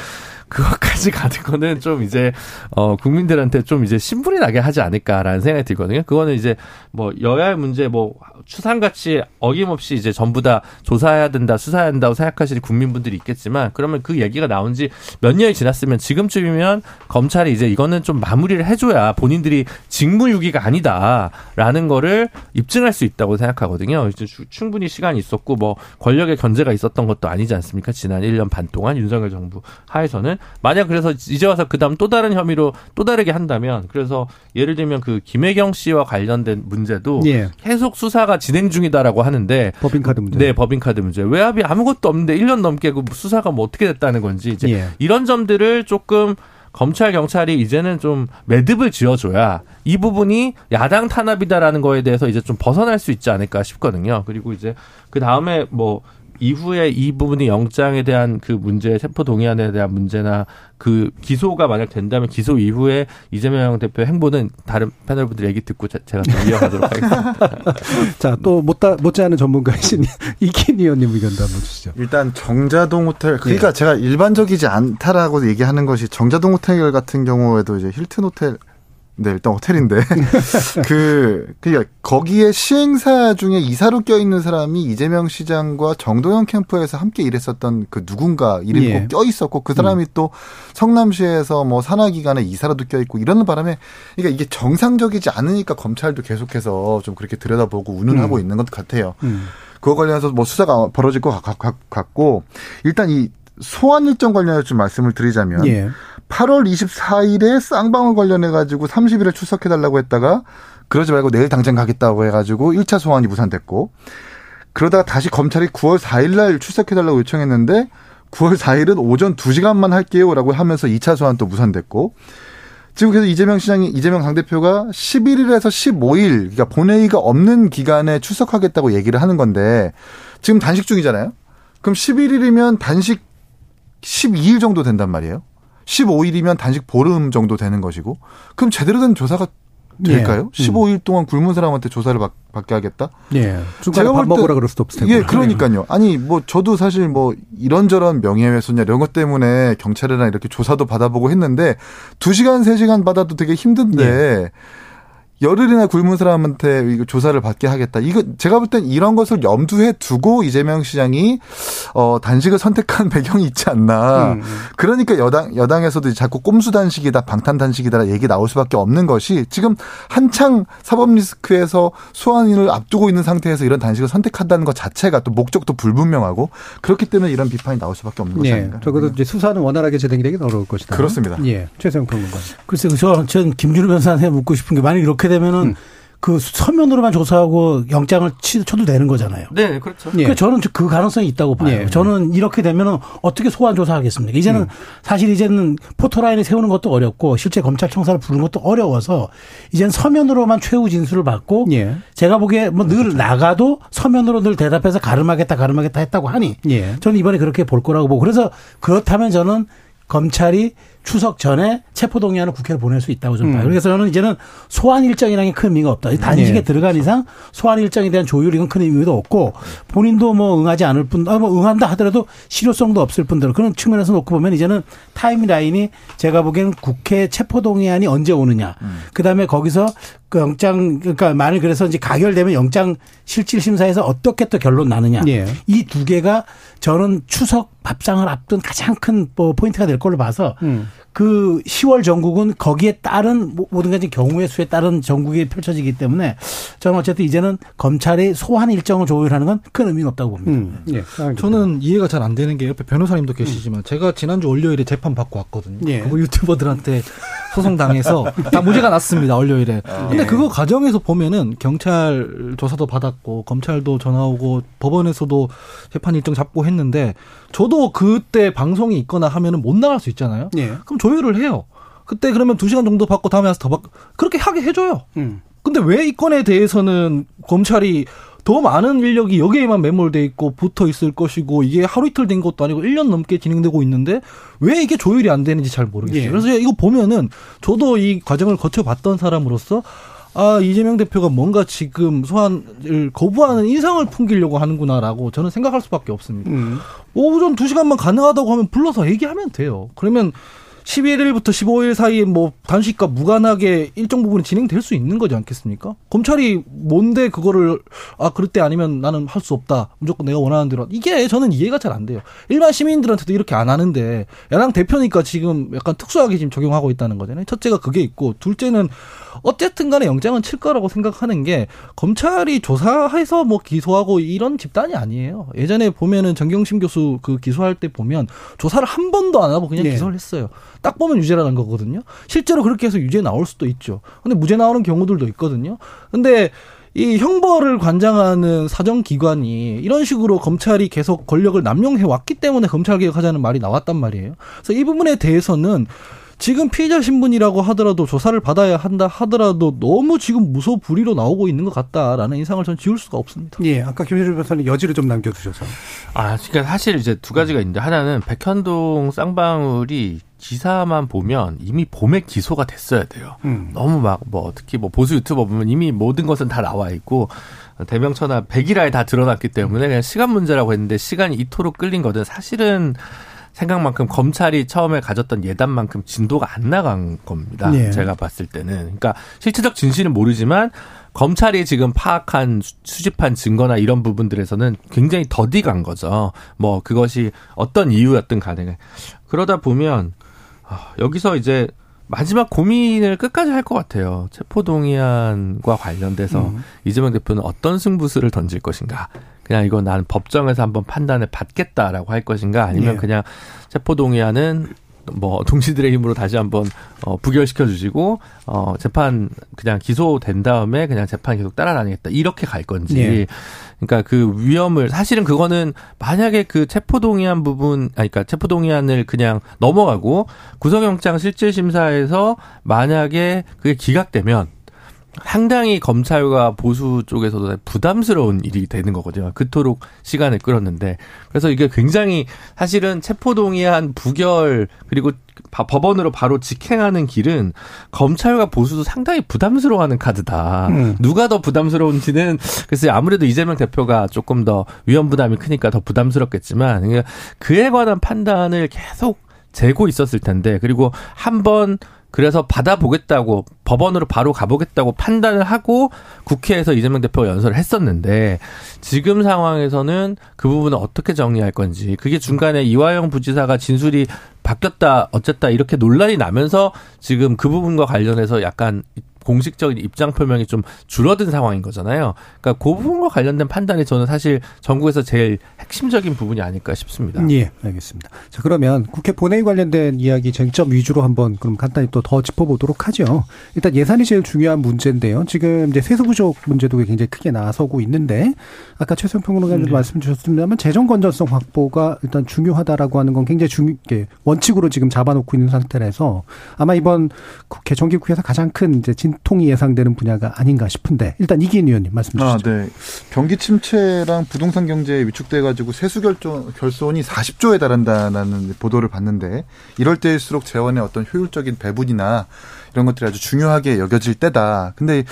그것까지 가는 거는 좀 이제 어 국민들한테 좀 이제 신분이 나게 하지 않을까라는 생각이 들거든요. 그거는 이제 뭐 여야의 문제 뭐 추상같이 어김없이 이제 전부 다 조사해야 된다, 수사해야 된다고 생각하시는 국민분들이 있겠지만 그러면 그 얘기가 나온 지 몇 년이 지났으면 지금쯤이면 검찰이 이제 이거는 좀 마무리를 해줘야 본인들이 직무유기가 아니다라는 거를 입증할 수 있다고 생각하거든요. 이제 충분히 시간이 있었고 뭐 권력의 견제가 있었던 것도 아니지 않습니까? 지난 1년 반 동안 윤석열 정부 하에서는 만약 그래서 이제 와서 그다음 또 다른 혐의로 또 다르게 한다면 그래서 예를 들면 그 김혜경 씨와 관련된 문제도 예. 계속 수사가 진행 중이다라고 하는데 법인카드 문제. 네, 법인카드 문제. 외압이 아무것도 없는데 1년 넘게 그 수사가 뭐 어떻게 됐다는 건지 이제 예. 이런 점들을 조금 검찰 경찰이 이제는 좀 매듭을 지어줘야 이 부분이 야당 탄압이다라는 거에 대해서 이제 좀 벗어날 수 있지 않을까 싶거든요. 그리고 이제 그 다음에 뭐 이후에 이 부분이 영장에 대한 그 문제, 체포 동의안에 대한 문제나 그 기소가 만약 된다면 기소 이후에 이재명 대표 행보는 다른 패널분들 얘기 듣고 제가 좀 이어가도록 하겠습니다. 자, 또 못다 못지않은 전문가이신 이긴 의원님 의견도 한번 주시죠. 일단 정자동 호텔 그러니까 네. 제가 일반적이지 않다라고 얘기하는 것이 정자동 호텔 같은 경우에도 이제 힐튼 호텔 네, 일단 호텔인데. 그, 그, 거기에 시행사 중에 이사로 껴있는 사람이 이재명 시장과 정도영 캠프에서 함께 일했었던 그 누군가 이름이 예. 껴있었고, 그 사람이 음. 또 성남시에서 뭐 산하기관에 이사로도 껴있고, 이러는 바람에, 그러니까 이게 정상적이지 않으니까 검찰도 계속해서 좀 그렇게 들여다보고 운운하고 음. 있는 것 같아요. 음. 그거 관련해서 뭐 수사가 벌어질 것 같고, 일단 이 소환 일정 관련해서 좀 말씀을 드리자면, 예. 8월 24일에 쌍방울 관련해 가지고 30일에 출석해 달라고 했다가 그러지 말고 내일 당장 가겠다고 해 가지고 1차 소환이 무산됐고 그러다가 다시 검찰이 9월 4일 날 출석해 달라고 요청했는데 9월 4일은 오전 2시간만 할게요라고 하면서 2차 소환 또 무산됐고 지금 그래서 이재명 시장이 이재명 당 대표가 11일에서 15일 그러니까 본회의가 없는 기간에 출석하겠다고 얘기를 하는 건데 지금 단식 중이잖아요. 그럼 11일이면 단식 12일 정도 된단 말이에요. 15일이면 단식 보름 정도 되는 것이고 그럼 제대로 된 조사가 될까요? 예. 15일 음. 동안 굶은 사람한테 조사를 받, 받게 하겠다? 예. 제가 밥 먹으라 그럴 수도 없을 텐데. 예, 그러니까요. 아니, 뭐, 저도 사실 뭐, 이런저런 명예훼손이나 이런 것 때문에 경찰이나 이렇게 조사도 받아보고 했는데, 2시간, 3시간 받아도 되게 힘든데, 예. 열흘이나 굶은 사람한테 이거 조사를 받게 하겠다. 이거 제가 볼 땐 이런 것을 염두에 두고 이재명 시장이 어 단식을 선택한 배경이 있지 않나. 음, 음. 그러니까 여당 여당에서도 자꾸 꼼수 단식이다, 방탄 단식이다 얘기 나올 수밖에 없는 것이 지금 한창 사법 리스크에서 소환인을 앞두고 있는 상태에서 이런 단식을 선택한다는 것 자체가 또 목적도 불분명하고 그렇기 때문에 이런 비판이 나올 수밖에 없는 것이 예, 아닌가. 적어도 이제 수사는 원활하게 진행이 되긴 어려울 것이다. 그렇습니다. 예, 최세영 평론가. 글쎄, 저, 전 김준우 변호사한테 묻고 싶은 게 만약 이렇게 되면은 음. 그 서면으로만 조사하고 영장을 쳐도 되는 거잖아요. 네, 그렇죠. 예. 그 저는 그 가능성이 있다고 봐요. 예. 저는 이렇게 되면은 어떻게 소환 조사하겠습니까? 이제는 음. 사실 이제는 포토라인을 세우는 것도 어렵고 실제 검찰청사를 부르는 것도 어려워서 이제는 서면으로만 최후 진술을 받고 예. 제가 보기에 뭐늘 그렇죠. 나가도 서면으로 늘 대답해서 가름하겠다 가름하겠다 했다고 하니 예. 저는 이번에 그렇게 볼 거라고 보고 그래서 그렇다면 저는 검찰이 추석 전에 체포동의안을 국회를 보낼 수 있다고 좀 봐요. 음. 그래서 저는 이제는 소환 일정이라는 게 큰 의미가 없다. 단식에 네. 들어간 이상 소환 일정에 대한 조율 이건 큰 의미도 없고 본인도 뭐 응하지 않을 뿐, 아, 뭐 응한다 하더라도 실효성도 없을 뿐더러 그런 측면에서 놓고 보면 이제는 타임라인이 제가 보기에는 국회 체포동의안이 언제 오느냐. 음. 그 다음에 거기서 그 영장 그러니까 만일 그래서 이제 가결되면 영장 실질 심사에서 어떻게 또 결론 나느냐. 네. 이두 개가 저는 추석 밥상을 앞둔 가장 큰 뭐 포인트가 될 걸로 봐서 음. 그 10월 전국은 거기에 따른 모든 가지 경우의 수에 따른 전국이 펼쳐지기 때문에 저는 어쨌든 이제는 검찰이 소환 일정을 조율하는 건 큰 의미는 없다고 봅니다. 음. 예. 저는 이해가 잘 안 되는 게 옆에 변호사님도 계시지만 음. 제가 지난주 월요일에 재판 받고 왔거든요. 예. 그 유튜버들한테 소송 당해서 다 무죄가 났습니다. 월요일에. 아. 근데 예. 그거 과정에서 보면은 경찰 조사도 받았고 검찰도 전화 오고 법원에서도 재판 일정 잡고 했는데 저도 그때 방송이 있거나 하면은 못 나갈 수 있잖아요. 예. 그럼 조율을 해요. 그때 그러면 두 시간 정도 받고 다음에 와서 더 받고 그렇게 하게 해줘요. 음. 근데 왜 이 건에 대해서는 검찰이 더 많은 인력이 여기에만 매몰돼 있고 붙어 있을 것이고 이게 하루 이틀 된 것도 아니고 1년 넘게 진행되고 있는데 왜 이게 조율이 안 되는지 잘 모르겠어요. 예. 그래서 이거 보면은 저도 이 과정을 거쳐봤던 사람으로서 아 이재명 대표가 뭔가 지금 소환을 거부하는 인상을 풍기려고 하는구나라고 저는 생각할 수밖에 없습니다. 음. 오전 2 시간만 가능하다고 하면 불러서 얘기하면 돼요. 그러면 11일부터 15일 사이에 뭐 단식과 무관하게 일정 부분이 진행될 수 있는 거지 않겠습니까? 검찰이 뭔데 그거를 아 그럴 때 아니면 나는 할 수 없다. 무조건 내가 원하는 대로 이게 저는 이해가 잘 안 돼요. 일반 시민들한테도 이렇게 안 하는데 야당 대표니까 지금 약간 특수하게 지금 적용하고 있다는 거잖아요. 첫째가 그게 있고 둘째는 어쨌든 간에 영장은 칠 거라고 생각하는 게 검찰이 조사해서 뭐 기소하고 이런 집단이 아니에요. 예전에 보면은 정경심 교수 그 기소할 때 보면 조사를 한 번도 안 하고 그냥 네. 기소를 했어요. 딱 보면 유죄라는 거거든요. 실제로 그렇게 해서 유죄 나올 수도 있죠. 근데 무죄 나오는 경우들도 있거든요. 근데 이 형벌을 관장하는 사정기관이 이런 식으로 검찰이 계속 권력을 남용해 왔기 때문에 검찰 개혁하자는 말이 나왔단 말이에요. 그래서 이 부분에 대해서는 지금 피의자 신분이라고 하더라도 조사를 받아야 한다 하더라도 너무 지금 무소불위로 나오고 있는 것 같다라는 인상을 전 지울 수가 없습니다. 예, 아까 김현준 변호사님 여지를 좀 남겨두셔서. 아, 그러니까 사실 이제 두 가지가 있는데 하나는 백현동 쌍방울이 기사만 보면 이미 봄에 기소가 됐어야 돼요. 음. 너무 막 뭐 특히 뭐 보수 유튜버 보면 이미 모든 것은 다 나와 있고 대명천하 백일화에 다 드러났기 때문에 그냥 시간 문제라고 했는데 시간이 이토록 끌린 거든 사실은 생각만큼 검찰이 처음에 가졌던 예단만큼 진도가 안 나간 겁니다. 네. 제가 봤을 때는. 그러니까 실체적 진실은 모르지만 검찰이 지금 파악한 수집한 증거나 이런 부분들에서는 굉장히 더디 간 거죠. 뭐 그것이 어떤 이유였든 간에 그러다 보면 아, 여기서 이제 마지막 고민을 끝까지 할 것 같아요. 체포동의안과 관련돼서 음. 이재명 대표는 어떤 승부수를 던질 것인가. 그냥 이거 나는 법정에서 한번 판단을 받겠다라고 할 것인가 아니면 예. 그냥 체포동의안은 뭐 동시들의 힘으로 다시 한번 어 부결시켜 주시고 어 재판 그냥 기소된 다음에 그냥 재판 계속 따라다니겠다 이렇게 갈 건지 예. 그러니까 그 위험을 사실은 그거는 만약에 그 체포동의안 부분 아니 그러니까 체포동의안을 그냥 넘어가고 구속영장 실질심사에서 만약에 그게 기각되면 상당히 검찰과 보수 쪽에서도 부담스러운 일이 되는 거거든요. 그토록 시간을 끌었는데. 그래서 이게 굉장히 사실은 체포동의안 부결 그리고 법원으로 바로 직행하는 길은 검찰과 보수도 상당히 부담스러워하는 카드다. 음. 누가 더 부담스러운지는 그래서 아무래도 이재명 대표가 조금 더 위험 부담이 크니까 더 부담스럽겠지만 그러니까 그에 관한 판단을 계속 재고 있었을 텐데 그리고 한번 그래서 받아보겠다고 법원으로 바로 가보겠다고 판단을 하고 국회에서 이재명 대표가 연설을 했었는데 지금 상황에서는 그 부분을 어떻게 정리할 건지 그게 중간에 이화영 부지사가 진술이 바뀌었다 어쨌다 이렇게 논란이 나면서 지금 그 부분과 관련해서 약간 공식적인 입장 표명이 좀 줄어든 상황인 거잖아요. 그러니까 그 부분과 관련된 판단이 저는 사실 전국에서 제일 핵심적인 부분이 아닐까 싶습니다. 예, 알겠습니다. 자, 그러면 국회 본회의 관련된 이야기 쟁점 위주로 한번 그럼 간단히 또 더 짚어보도록 하죠. 일단 예산이 제일 중요한 문제인데요. 지금 이제 세수 부족 문제도 굉장히 크게 나서고 있는데 아까 최선 평론가님도 네. 말씀 주셨습니다만 재정 건전성 확보가 일단 중요하다라고 하는 건 굉장히 중요 원칙으로 지금 잡아놓고 있는 상태라서 아마 이번 국회 정기국회에서 가장 큰 이제 진 진통이 예상되는 분야가 아닌가 싶은데 일단 이기인 의원님 말씀 아, 주시죠. 아, 네. 경기 침체랑 부동산 경제에 위축돼 가지고 세수 결손이 40조에 달한다는 보도를 봤는데 이럴 때일수록 재원의 어떤 효율적인 배분이나 이런 것들이 아주 중요하게 여겨질 때다. 근데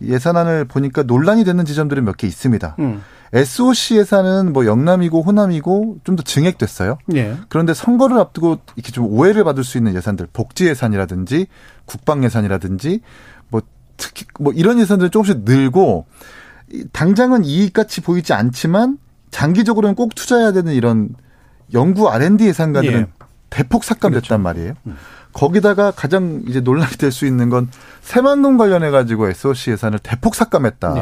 예산안을 보니까 논란이 되는 지점들이 몇개 있습니다. 음. SOC 예산은 뭐 영남이고 호남이고 좀 더 증액됐어요. 예. 그런데 선거를 앞두고 이렇게 좀 오해를 받을 수 있는 예산들, 복지 예산이라든지 국방 예산이라든지 특히 뭐 이런 예산들은 조금씩 늘고 당장은 이익같이 보이지 않지만 장기적으로는 꼭 투자해야 되는 이런 연구 R&D 예산가들은 예. 대폭 삭감됐단 그렇죠. 말이에요. 음. 거기다가 가장 이제 논란이 될 수 있는 건 새만금 관련해 가지고 SOC 예산을 대폭 삭감했다. 네.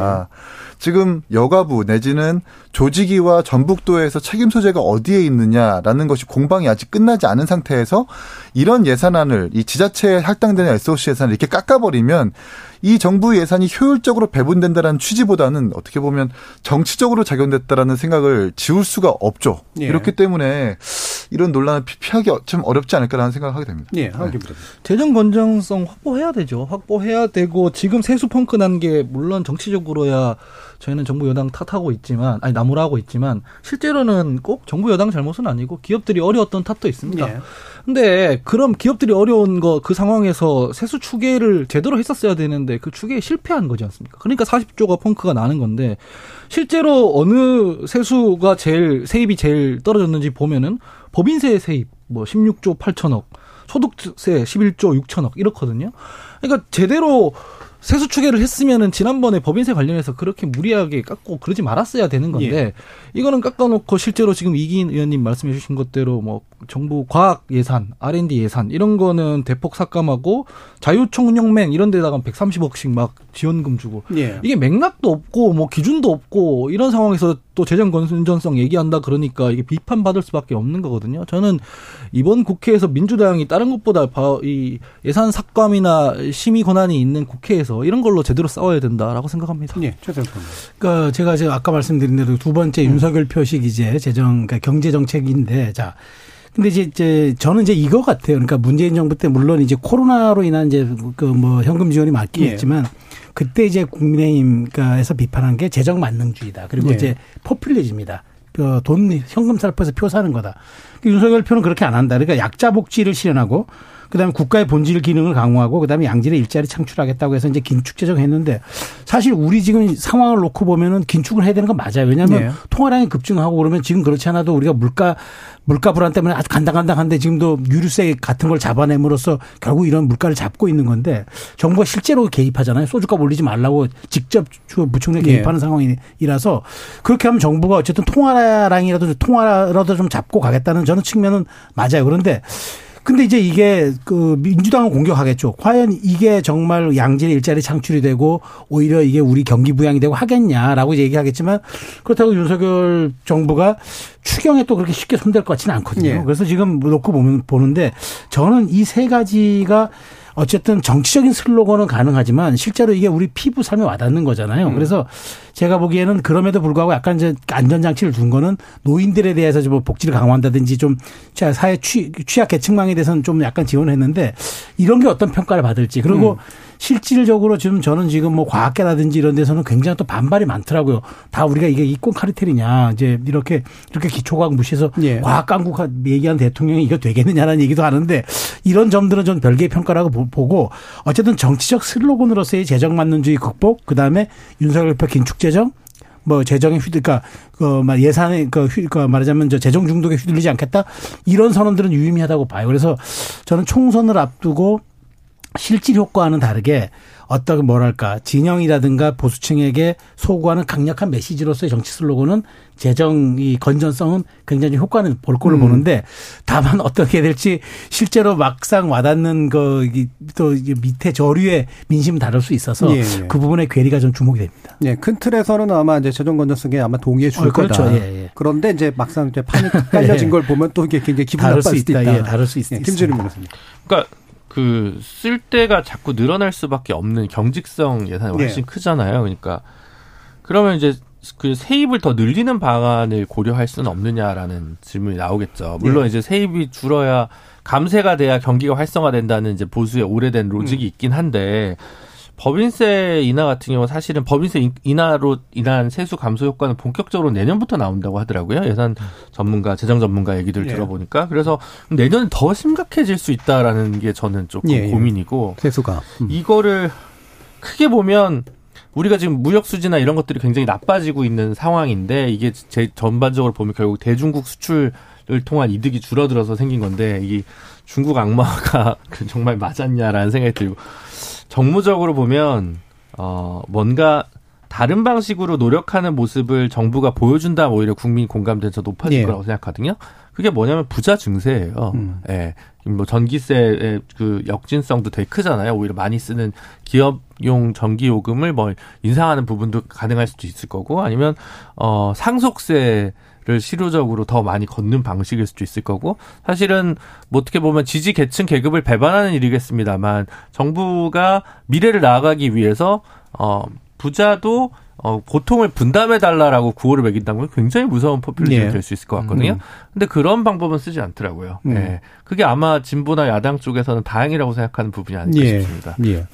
지금 여가부 내지는 조직위와 전북도에서 책임 소재가 어디에 있느냐라는 것이 공방이 아직 끝나지 않은 상태에서 이런 예산안을 이 지자체에 할당되는 SOC 예산을 이렇게 깎아버리면 이 정부 예산이 효율적으로 배분된다는 취지보다는 어떻게 보면 정치적으로 작용됐다라는 생각을 지울 수가 없죠. 예. 이렇기 때문에 이런 논란을 피하기 좀 어렵지 않을까라는 생각을 하게 됩니다. 예, 네. 재정 건전성 확보해야 되죠. 확보해야 되고 지금 세수 펑크 난 게 물론 정치적으로야 저희는 정부 여당 탓하고 있지만 아니 나무라고 있지만 실제로는 꼭 정부 여당 잘못은 아니고 기업들이 어려웠던 탓도 있습니다. 예. 근데 그럼 기업들이 어려운 거 그 상황에서 세수 추계를 제대로 했었어야 되는데 그 추계에 실패한 거지 않습니까? 그러니까 40조가 펑크가 나는 건데 실제로 어느 세수가 제일 세입이 제일 떨어졌는지 보면은 법인세 세입 뭐 16조 8천억, 소득세 11조 6천억 이렇거든요. 그러니까 제대로 세수 추계를 했으면은 지난번에 법인세 관련해서 그렇게 무리하게 깎고 그러지 말았어야 되는 건데 예. 이거는 깎아놓고 실제로 지금 이기인 의원님 말씀해주신 것대로 뭐 정부 과학 예산, R&D 예산 이런 거는 대폭 삭감하고 자유총영맹 이런 데다가 130억씩 막 지원금 주고 예. 이게 맥락도 없고 뭐 기준도 없고 이런 상황에서 또 재정 건전성 얘기한다 그러니까 이게 비판받을 수밖에 없는 거거든요. 저는 이번 국회에서 민주당이 다른 것보다 이 예산 삭감이나 심의 권한이 있는 국회에서 이런 걸로 제대로 싸워야 된다라고 생각합니다. 예, 그러니까 제가 제가 아까 말씀드린 대로 두 번째 음. 윤석열 표식 이제 재정 그러니까 경제 정책인데 자 근데 이제, 이제 저는 이제 이거 같아요. 그러니까 문재인 정부 때 물론 이제 코로나로 인한 이제 그 뭐 현금 지원이 맞긴 예. 했지만 그때 이제 국민의힘에서 비판한 게 재정 만능주의다. 그리고 예. 이제 포퓰리즘이다. 그돈 현금 살포해서 표 사는 거다. 그 윤석열 표는 그렇게 안 한다. 그러니까 약자 복지를 실현하고 그다음에 국가의 본질 기능을 강화하고 그다음에 양질의 일자리 창출하겠다고 해서 이제 긴축 재정했는데 사실 우리 지금 상황을 놓고 보면은 긴축을 해야 되는 건 맞아요. 왜냐하면 네. 통화량이 급증하고 그러면 지금 그렇지 않아도 우리가 물가 물가 불안 때문에 아주 간당간당한데 지금도 유류세 같은 걸 잡아냄으로써 결국 이런 물가를 잡고 있는 건데 정부가 실제로 개입하잖아요. 소주값 올리지 말라고 직접 부총리 개입하는 네. 상황이라서 그렇게 하면 정부가 어쨌든 통화량이라도 통화라도 좀 잡고 가겠다는 저는 측면은 맞아요. 그런데 근데 이제 이게 그 민주당은 공격하겠죠. 과연 이게 정말 양질의 일자리 창출이 되고 오히려 이게 우리 경기 부양이 되고 하겠냐라고 얘기하겠지만 그렇다고 윤석열 정부가 추경에 또 그렇게 쉽게 손댈 것 같지는 않거든요. 예. 그래서 지금 놓고 보면 보는데 저는 이 세 가지가 어쨌든 정치적인 슬로건은 가능하지만 실제로 이게 우리 피부 삶에 와닿는 거잖아요. 음. 그래서 제가 보기에는 그럼에도 불구하고 약간 이제 안전장치를 둔 거는 노인들에 대해서 좀 복지를 강화한다든지 좀 사회 취, 취약 계층망에 대해서는 좀 약간 지원을 했는데 이런 게 어떤 평가를 받을지 그리고 음. 실질적으로 지금 저는 지금 뭐 과학계라든지 이런 데서는 굉장히 또 반발이 많더라고요. 다 우리가 이게 이권 카르텔이냐 이제 이렇게 이렇게 기초과학 무시해서 예. 과학 강국 얘기하는 대통령이 이거 되겠느냐라는 얘기도 하는데 이런 점들은 좀 별개의 평가라고 보고 어쨌든 정치적 슬로건으로서의 재정 만능주의 극복 그다음에 윤석열 표 긴축 재정 뭐 재정에 휘둘 그러니까 그 예산에 그, 휘, 그 말하자면 저 재정 중독에 휘둘리지 않겠다 이런 선언들은 유의미하다고 봐요. 그래서 저는 총선을 앞두고 실질 효과와는 다르게 어떤 뭐랄까 진영이라든가 보수층에게 소구하는 강력한 메시지로서의 정치 슬로건은 재정 이 건전성은 굉장히 효과는 볼 거를 음. 보는데 다만 어떻게 될지 실제로 막상 와닿는 그또 밑에 저류의 민심은 다를 수 있어서 예, 예. 그 부분에 괴리가 좀 주목이 됩니다. 예, 큰 틀에서는 아마 이제 재정 건전성에 아마 동의해 줄 어, 그렇죠. 거다. 예, 예. 그런데 이제 막상 이제 판이 깔려진 예. 걸 보면 또 이게 굉장히 기분 나쁠 수 있다. 있다. 예, 다를 수 있다. 예, 김준일 변호사님. 그러니까 그 쓸데가 자꾸 늘어날 수밖에 없는 경직성 예산이 훨씬 네. 크잖아요. 그러니까 그러면 이제 그 세입을 더 늘리는 방안을 고려할 수는 없느냐라는 질문이 나오겠죠. 물론 네. 이제 세입이 줄어야 감세가 돼야 경기가 활성화된다는 이제 보수의 오래된 로직이 음. 있긴 한데 법인세 인하 같은 경우 사실은 법인세 인하로 인한 세수 감소 효과는 본격적으로 내년부터 나온다고 하더라고요. 예산 전문가, 재정 전문가 얘기들 예. 들어보니까 그래서 내년은 더 심각해질 수 있다라는 게 저는 조금 예, 예. 고민이고 세수가 음. 이거를 크게 보면 우리가 지금 무역 수지나 이런 것들이 굉장히 나빠지고 있는 상황인데 이게 제 전반적으로 보면 결국 대중국 수출을 통한 이득이 줄어들어서 생긴 건데 이게 중국 악마가 정말 맞았냐라는 생각이 들고 정무적으로 보면 어 뭔가 다른 방식으로 노력하는 모습을 정부가 보여준다 오히려 국민 공감대에서 높아질 예. 거라고 생각하거든요. 그게 뭐냐면 부자 증세예요. 음. 예. 뭐 전기세의 그 역진성도 되게 크잖아요. 오히려 많이 쓰는 기업용 전기 요금을 뭐 인상하는 부분도 가능할 수도 있을 거고 아니면 어 상속세 를 실효적으로 더 많이 걷는 방식일 수도 있을 거고 사실은 뭐 어떻게 보면 지지 계층 계급을 배반하는 일이겠습니다만 정부가 미래를 나아가기 위해서 어 부자도 어, 고통을 분담해 달라라고 구호를 매긴다는 건 굉장히 무서운 포퓰리즘이 예. 될수 있을 것 같거든요. 음. 근데 그런 방법은 쓰지 않더라고요. 음. 예. 그게 아마 진보나 야당 쪽에서는 다행이라고 생각하는 부분이 아닐까 예. 싶습니다. 예.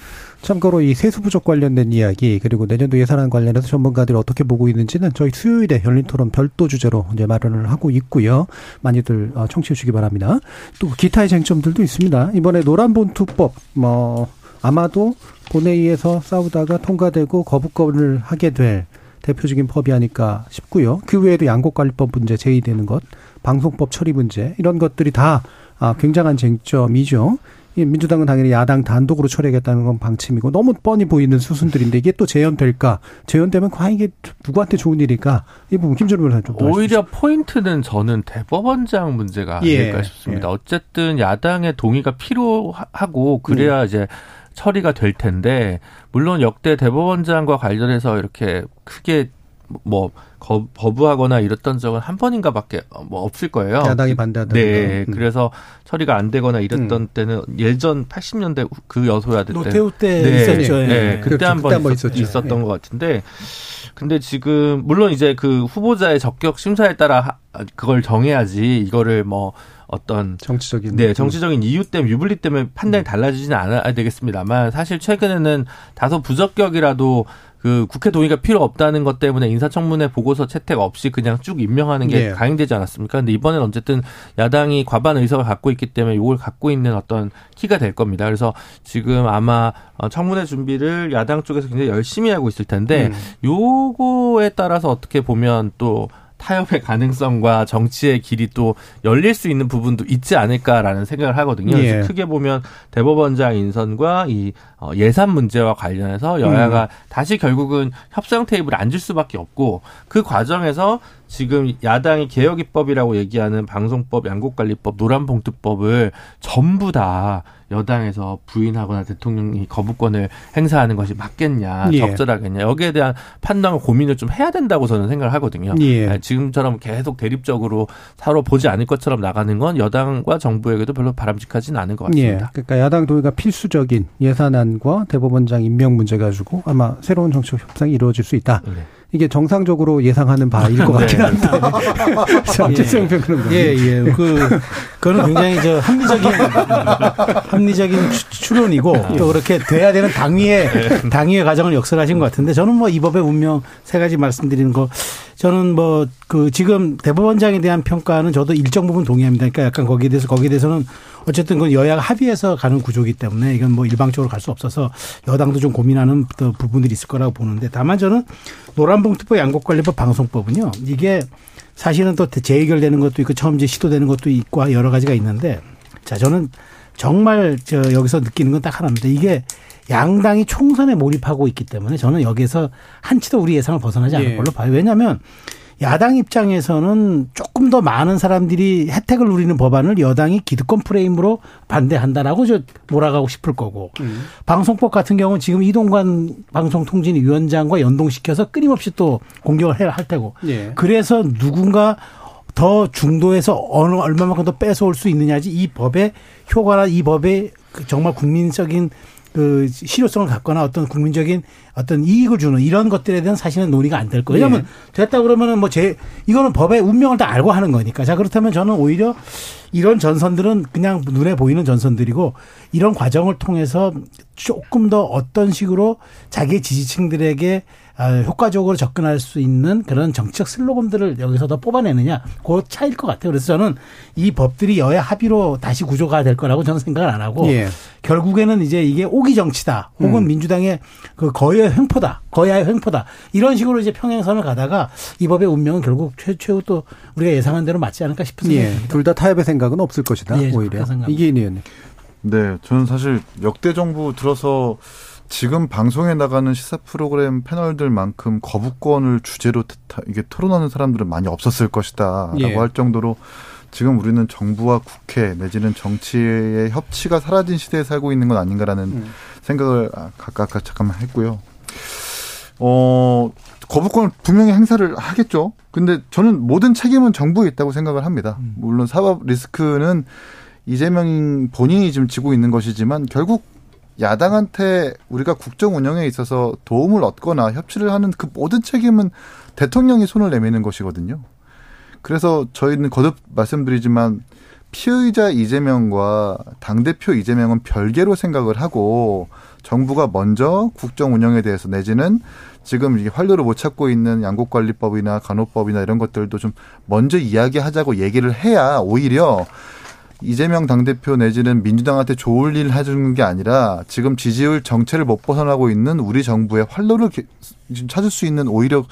참고로 이 세수 부족 관련된 이야기 그리고 내년도 예산안 관련해서 전문가들이 어떻게 보고 있는지는 저희 수요일에 열린 토론 별도 주제로 이제 마련을 하고 있고요. 많이들 어, 청취해 주시기 바랍니다. 또 기타의 쟁점들도 있습니다. 이번에 노란 본투법 뭐 아마도 본회의에서 싸우다가 통과되고 거부권을 하게 될 대표적인 법이 아닐까 싶고요. 그 외에도 양곡관리법 문제 제의되는 것, 방송법 처리 문제 이런 것들이 다 아, 굉장한 쟁점이죠. 민주당은 당연히 야당 단독으로 처리하겠다는 건 방침이고 너무 뻔히 보이는 수순들인데 이게 또 재연될까? 재연되면 과연 이게 누구한테 좋은 일일까? 이 부분 김준호 변호사님 좀 오히려 포인트는 저는 대법원장 문제가 예. 아닐까 싶습니다. 예. 어쨌든 야당의 동의가 필요하고 그래야 음. 이제 처리가 될 텐데 물론 역대 대법원장과 관련해서 이렇게 크게 뭐 거, 거부하거나 이랬던 적은 한 번인가밖에 뭐 없을 거예요. 야당이 반대하다. 네, 음. 그래서 처리가 안 되거나 이랬던 음. 때는 예전 80년대 그 여소야대 때 노태우 때 네, 있었죠. 네, 네. 그때 그렇죠. 한번 있었, 있었던 네. 것 같은데 근데 지금 물론 이제 그 후보자의 적격 심사에 따라 그걸 정해야지 이거를 뭐 어떤 정치적인 네 정치적인 이유 때문에 유불리 때문에 판단이 달라지지는 않아야 되겠습니다만 사실 최근에는 다소 부적격이라도 그 국회 동의가 필요 없다는 것 때문에 인사청문회 보고서 채택 없이 그냥 쭉 임명하는 게 네. 가행되지 않았습니까? 근데 이번에는 어쨌든 야당이 과반 의석을 갖고 있기 때문에 이걸 갖고 있는 어떤 키가 될 겁니다. 그래서 지금 아마 어, 청문회 준비를 야당 쪽에서 굉장히 열심히 하고 있을 텐데 음. 요거에 따라서 어떻게 보면 또 타협의 가능성과 정치의 길이 또 열릴 수 있는 부분도 있지 않을까라는 생각을 하거든요. 예. 그래서 크게 보면 대법원장 인선과 이 어, 예산 문제와 관련해서 여야가 음. 다시 결국은 협상 테이블에 앉을 수밖에 없고 그 과정에서 지금 야당이 개혁 입법이라고 얘기하는 방송법, 양국관리법, 노란봉투법을 전부 다 여당에서 부인하거나 대통령이 거부권을 행사하는 것이 맞겠냐, 예. 적절하겠냐 여기에 대한 판단과 고민을 좀 해야 된다고 저는 생각을 하거든요. 예. 네, 지금처럼 계속 대립적으로 서로 보지 않을 것처럼 나가는 건 여당과 정부에게도 별로 바람직하지는 않은 것 같습니다. 예. 그러니까 야당 동의가 필수적인 예산안과 대법원장 임명 문제 가지고 아마 새로운 정치적 협상이 이루어질 수 있다. 네. 이게 정상적으로 예상하는 바일 것 같긴 네. 한데. 정체성 평가는 예, 예. 그, 그거는 굉장히 저 합리적인, 합리적인 추론이고 예. 또 그렇게 돼야 되는 당위의, 네. 당위의 과정을 역설하신 것 같은데 저는 뭐 이 법의 운명 세 가지 말씀드리는 거 저는 뭐 그 지금 대법원장에 대한 평가는 저도 일정 부분 동의합니다. 그러니까 약간 거기에 대해서 거기에 대해서는 어쨌든 그 여야가 합의해서 가는 구조기 때문에 이건 뭐 일방적으로 갈 수 없어서 여당도 좀 고민하는 부분들이 있을 거라고 보는데 다만 저는 노란봉투법 양곡관리법 방송법은요 이게 사실은 또 재해결되는 것도 있고 처음 이제 시도되는 것도 있고 여러 가지가 있는데 자 저는 정말 저 여기서 느끼는 건 딱 하나입니다. 이게 양당이 총선에 몰입하고 있기 때문에 저는 여기에서 한치도 우리 예상을 벗어나지 않을 예. 걸로 봐요. 왜냐하면 야당 입장에서는 조금 더 많은 사람들이 혜택을 누리는 법안을 여당이 기득권 프레임으로 반대한다라고 저 몰아가고 싶을 거고 음. 방송법 같은 경우는 지금 이동관 방송통신위원장과 연동시켜서 끊임없이 또 공격을 해야 할 테고 예. 그래서 누군가 더 중도에서 어느 얼마만큼 더 뺏어올 수 있느냐지 이 법의 효과나 이 법의 그 정말 국민적인 그 실효성을 갖거나 어떤 국민적인 어떤 이익을 주는 이런 것들에 대한 사실은 논의가 안 될 거예요. 왜냐하면 예. 됐다 그러면은 뭐 제 이거는 법의 운명을 다 알고 하는 거니까. 자 그렇다면 저는 오히려 이런 전선들은 그냥 눈에 보이는 전선들이고 이런 과정을 통해서 조금 더 어떤 식으로 자기 지지층들에게 아, 효과적으로 접근할 수 있는 그런 정치적 슬로건들을 여기서 더 뽑아내느냐 그 차일 것 같아요. 그래서 저는 이 법들이 여야 합의로 다시 구조가 될 거라고 저는 생각을 안 하고 예. 결국에는 이제 이게 오기 정치다 혹은 음. 민주당의 그 거의 횡포다 거야의 횡포다 이런 식으로 이제 평행선을 가다가 이 법의 운명은 결국 최, 최후 또 우리가 예상한 대로 맞지 않을까 싶은 예. 둘다 타협의 생각은 없을 것이다 예, 오히려 이기인 의원님. 네, 저는 사실 역대 정부 들어서 지금 방송에 나가는 시사 프로그램 패널들만큼 거부권을 주제로 이게 토론하는 사람들은 많이 없었을 것이다라고 예. 할 정도로 지금 우리는 정부와 국회 내지는 정치의 협치가 사라진 시대에 살고 있는 건 아닌가라는 음. 생각을 각각 잠깐만 했고요. 어 거부권을 분명히 행사를 하겠죠. 근데 저는 모든 책임은 정부에 있다고 생각을 합니다. 음. 물론 사법 리스크는 이재명 본인이 지금 지고 있는 것이지만 결국 야당한테 우리가 국정 운영에 있어서 도움을 얻거나 협치를 하는 그 모든 책임은 대통령이 손을 내미는 것이거든요. 그래서 저희는 거듭 말씀드리지만 피의자 이재명과 당대표 이재명은 별개로 생각을 하고 정부가 먼저 국정 운영에 대해서 내지는 지금 이 활로를 못 찾고 있는 양국관리법이나 간호법이나 이런 것들도 좀 먼저 이야기하자고 얘기를 해야 오히려 이재명 당대표 내지는 민주당한테 좋을 일 해주는 게 아니라 지금 지지율 정체를 못 벗어나고 있는 우리 정부의 활로를 좀 찾을 수 있는 오히려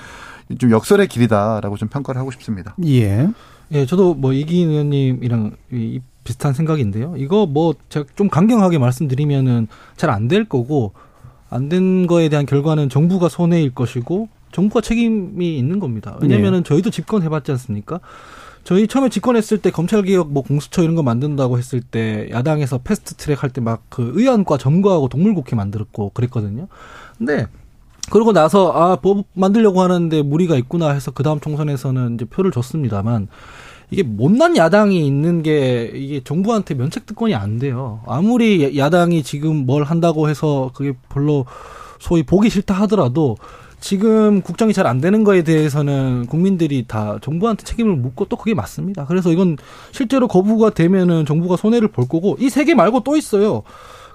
좀 역설의 길이다라고 좀 평가를 하고 싶습니다. 예. 예, 저도 뭐 이기 의원님이랑 비슷한 생각인데요. 이거 뭐 제가 좀 강경하게 말씀드리면은 잘 안 될 거고 안 된 거에 대한 결과는 정부가 손해일 것이고 정부가 책임이 있는 겁니다. 왜냐면은 네. 저희도 집권 해봤지 않습니까? 저희 처음에 집권했을 때 검찰 개혁 뭐 공수처 이런 거 만든다고 했을 때 야당에서 패스트 트랙 할 때 막 그 의안과 점거하고 동물국회 만들었고 그랬거든요. 근데 그러고 나서 아 법 만들려고 하는데 무리가 있구나 해서 그 다음 총선에서는 이제 표를 줬습니다만 이게 못난 야당이 있는 게 이게 정부한테 면책 특권이 안 돼요. 아무리 야당이 지금 뭘 한다고 해서 그게 별로 소위 보기 싫다 하더라도 지금 국정이 잘 안 되는 거에 대해서는 국민들이 다 정부한테 책임을 묻고 또 그게 맞습니다. 그래서 이건 실제로 거부가 되면은 정부가 손해를 볼 거고 이 세 개 말고 또 있어요.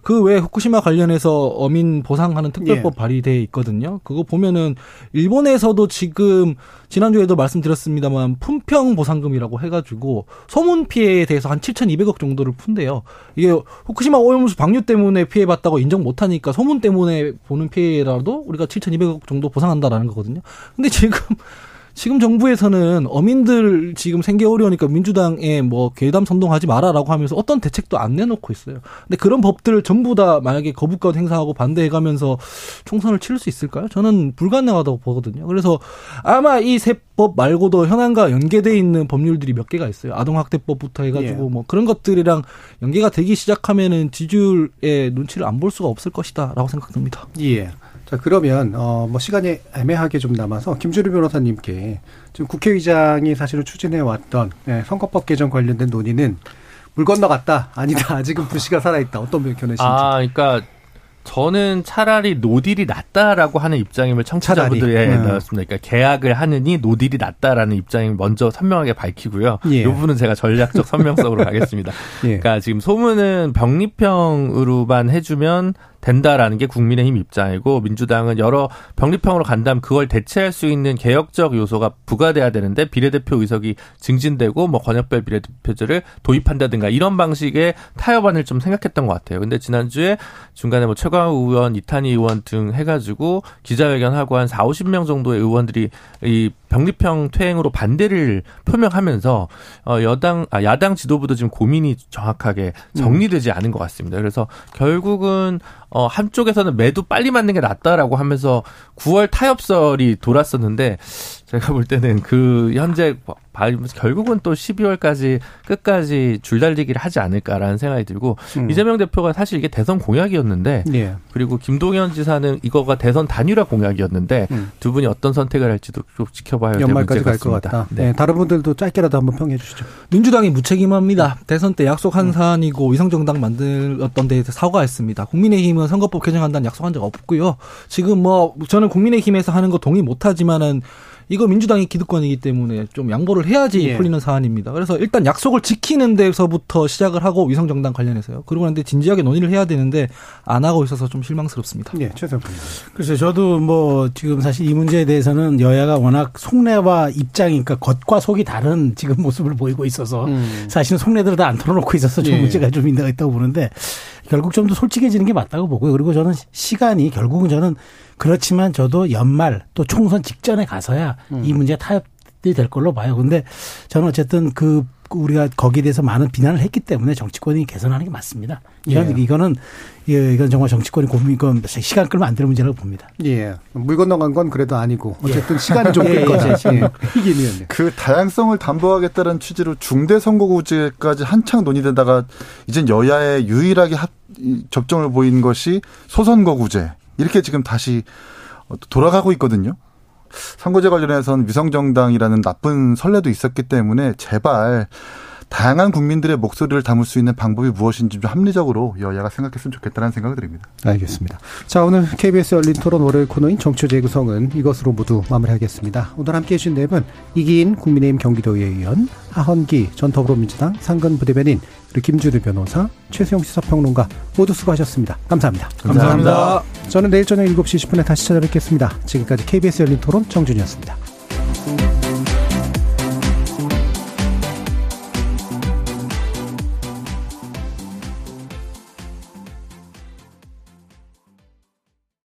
그외 후쿠시마 관련해서 어민 보상하는 특별법 예. 발의돼 있거든요. 그거 보면은 일본에서도 지금 지난주에도 말씀드렸습니다만 품평 보상금이라고 해가지고 소문 피해에 대해서 한 7,200억 정도를 푼대요. 이게 후쿠시마 오염수 방류 때문에 피해봤다고 인정 못하니까 소문 때문에 보는 피해라도 우리가 7,200억 정도 보상한다라는 거거든요. 근데 지금 지금 정부에서는 어민들 지금 생계 어려우니까 민주당에 뭐 괴담 선동하지 마라라고 하면서 어떤 대책도 안 내놓고 있어요. 근데 그런 법들을 전부 다 만약에 거부권 행사하고 반대해가면서 총선을 치를 수 있을까요? 저는 불가능하다고 보거든요. 그래서 아마 이 세법 말고도 현안과 연계돼 있는 법률들이 몇 개가 있어요. 아동학대법부터 해가지고 예. 뭐 그런 것들이랑 연계가 되기 시작하면은 지지율의 눈치를 안 볼 수가 없을 것이다라고 생각됩니다. 예. 자, 그러면, 어, 뭐, 시간이 애매하게 좀 남아서, 김주리 변호사님께, 지금 국회의장이 사실은 추진해 왔던, 예, 선거법 개정 관련된 논의는 물 건너갔다. 아니다. 아직은 불씨가 살아있다. 어떤 견해신지. 아, 그러니까 저는 차라리 no deal이 낫다라고 하는 입장임을 청취자분들에 네. 나왔습니다. 그러니까 계약을 하느니 no deal이 낫다라는 입장을 먼저 선명하게 밝히고요. 예. 이 부분은 제가 전략적 선명성으로 가겠습니다. 예. 그러니까 지금 소문은 병립형으로만 해주면 된다라는 게 국민의힘 입장이고 민주당은 여러 병립형으로 간다면 그걸 대체할 수 있는 개혁적 요소가 부과돼야 되는데 비례대표 의석이 증진되고 뭐 권역별 비례대표제를 도입한다든가 이런 방식의 타협안을 좀 생각했던 것 같아요. 근데 지난주에 중간에 뭐 최광우 의원, 이탄희 의원 등 해가지고 기자회견하고 한 4, 50명 정도의 의원들이 이 병립형 퇴행으로 반대를 표명하면서 어 여당 아 야당 지도부도 지금 고민이 정확하게 정리되지 않은 것 같습니다. 그래서 결국은 어 한쪽에서는 매도 빨리 맞는 게 낫다라고 하면서 9월 타협설이 돌았었는데 제가 볼 때는 그 현재 결국은 또 12월까지 끝까지 줄달리기를 하지 않을까라는 생각이 들고 음. 이재명 대표가 사실 이게 대선 공약이었는데 예. 그리고 김동연 지사는 이거가 대선 단일화 공약이었는데 음. 두 분이 어떤 선택을 할지도 좀 지켜봐야 될 연말까지 갈 것 같다. 네. 네. 다른 분들도 짧게라도 한번 평해 주시죠. 민주당이 무책임합니다. 대선 때 약속한 음. 사안이고 위성정당 만들었던 데에 사과했습니다. 국민의힘은 선거법 개정한다는 약속한 적 없고요. 지금 뭐 저는 국민의힘에서 하는 거 동의 못하지만은 이거 민주당이 기득권이기 때문에 좀 양보를 해야지 예. 풀리는 사안입니다. 그래서 일단 약속을 지키는 데서부터 시작을 하고 위성정당 관련해서요. 그러고 난데 진지하게 논의를 해야 되는데 안 하고 있어서 좀 실망스럽습니다. 예, 최선 그래서 저도 뭐 지금 사실 이 문제에 대해서는 여야가 워낙 속내와 입장이 그러니까 겉과 속이 다른 지금 모습을 보이고 있어서 음. 사실은 속내들을 다 안 털어놓고 있어서 좀 예. 문제가 좀 있는 있다고 보는데 결국 좀 더 솔직해지는 게 맞다고 보고요. 그리고 저는 시간이 결국은 저는 그렇지만 저도 연말 또 총선 직전에 가서야 음. 이 문제 타협이 될 걸로 봐요. 근데 저는 어쨌든 그 우리가 거기에 대해서 많은 비난을 했기 때문에 정치권이 개선하는 게 맞습니다. 이건 예. 이거는 예, 이건 정말 정치권이 고민 이건 시간 끌면 안 되는 문제라고 봅니다. 예. 물 건너간 건 그래도 아니고 어쨌든 예. 시간이 좀 끌 거죠. 예. 예. 그 다양성을 담보하겠다는 취지로 중대 선거구제까지 한창 논의되다가 이제 여야의 유일하게 합, 접종을 보인 것이 소선거구제. 이렇게 지금 다시 돌아가고 있거든요. 선거제 관련해서는 위성정당이라는 나쁜 선례도 있었기 때문에 제발 다양한 국민들의 목소리를 담을 수 있는 방법이 무엇인지 좀 합리적으로 여야가 생각했으면 좋겠다는 생각을 드립니다. 알겠습니다. 자, 오늘 KBS 열린 토론 월요일 코너인 정치 재구성은 이것으로 모두 마무리하겠습니다. 오늘 함께 해주신 네 분, 이기인 국민의힘 경기도의회 의원, 하헌기 전 더불어민주당 상근 부대변인, 그리고 김주루 변호사, 최수영 시사평론가 모두 수고하셨습니다. 감사합니다. 감사합니다. 감사합니다. 저는 내일 저녁 7시 10분에 다시 찾아뵙겠습니다. 지금까지 KBS 열린 토론 정준이었습니다.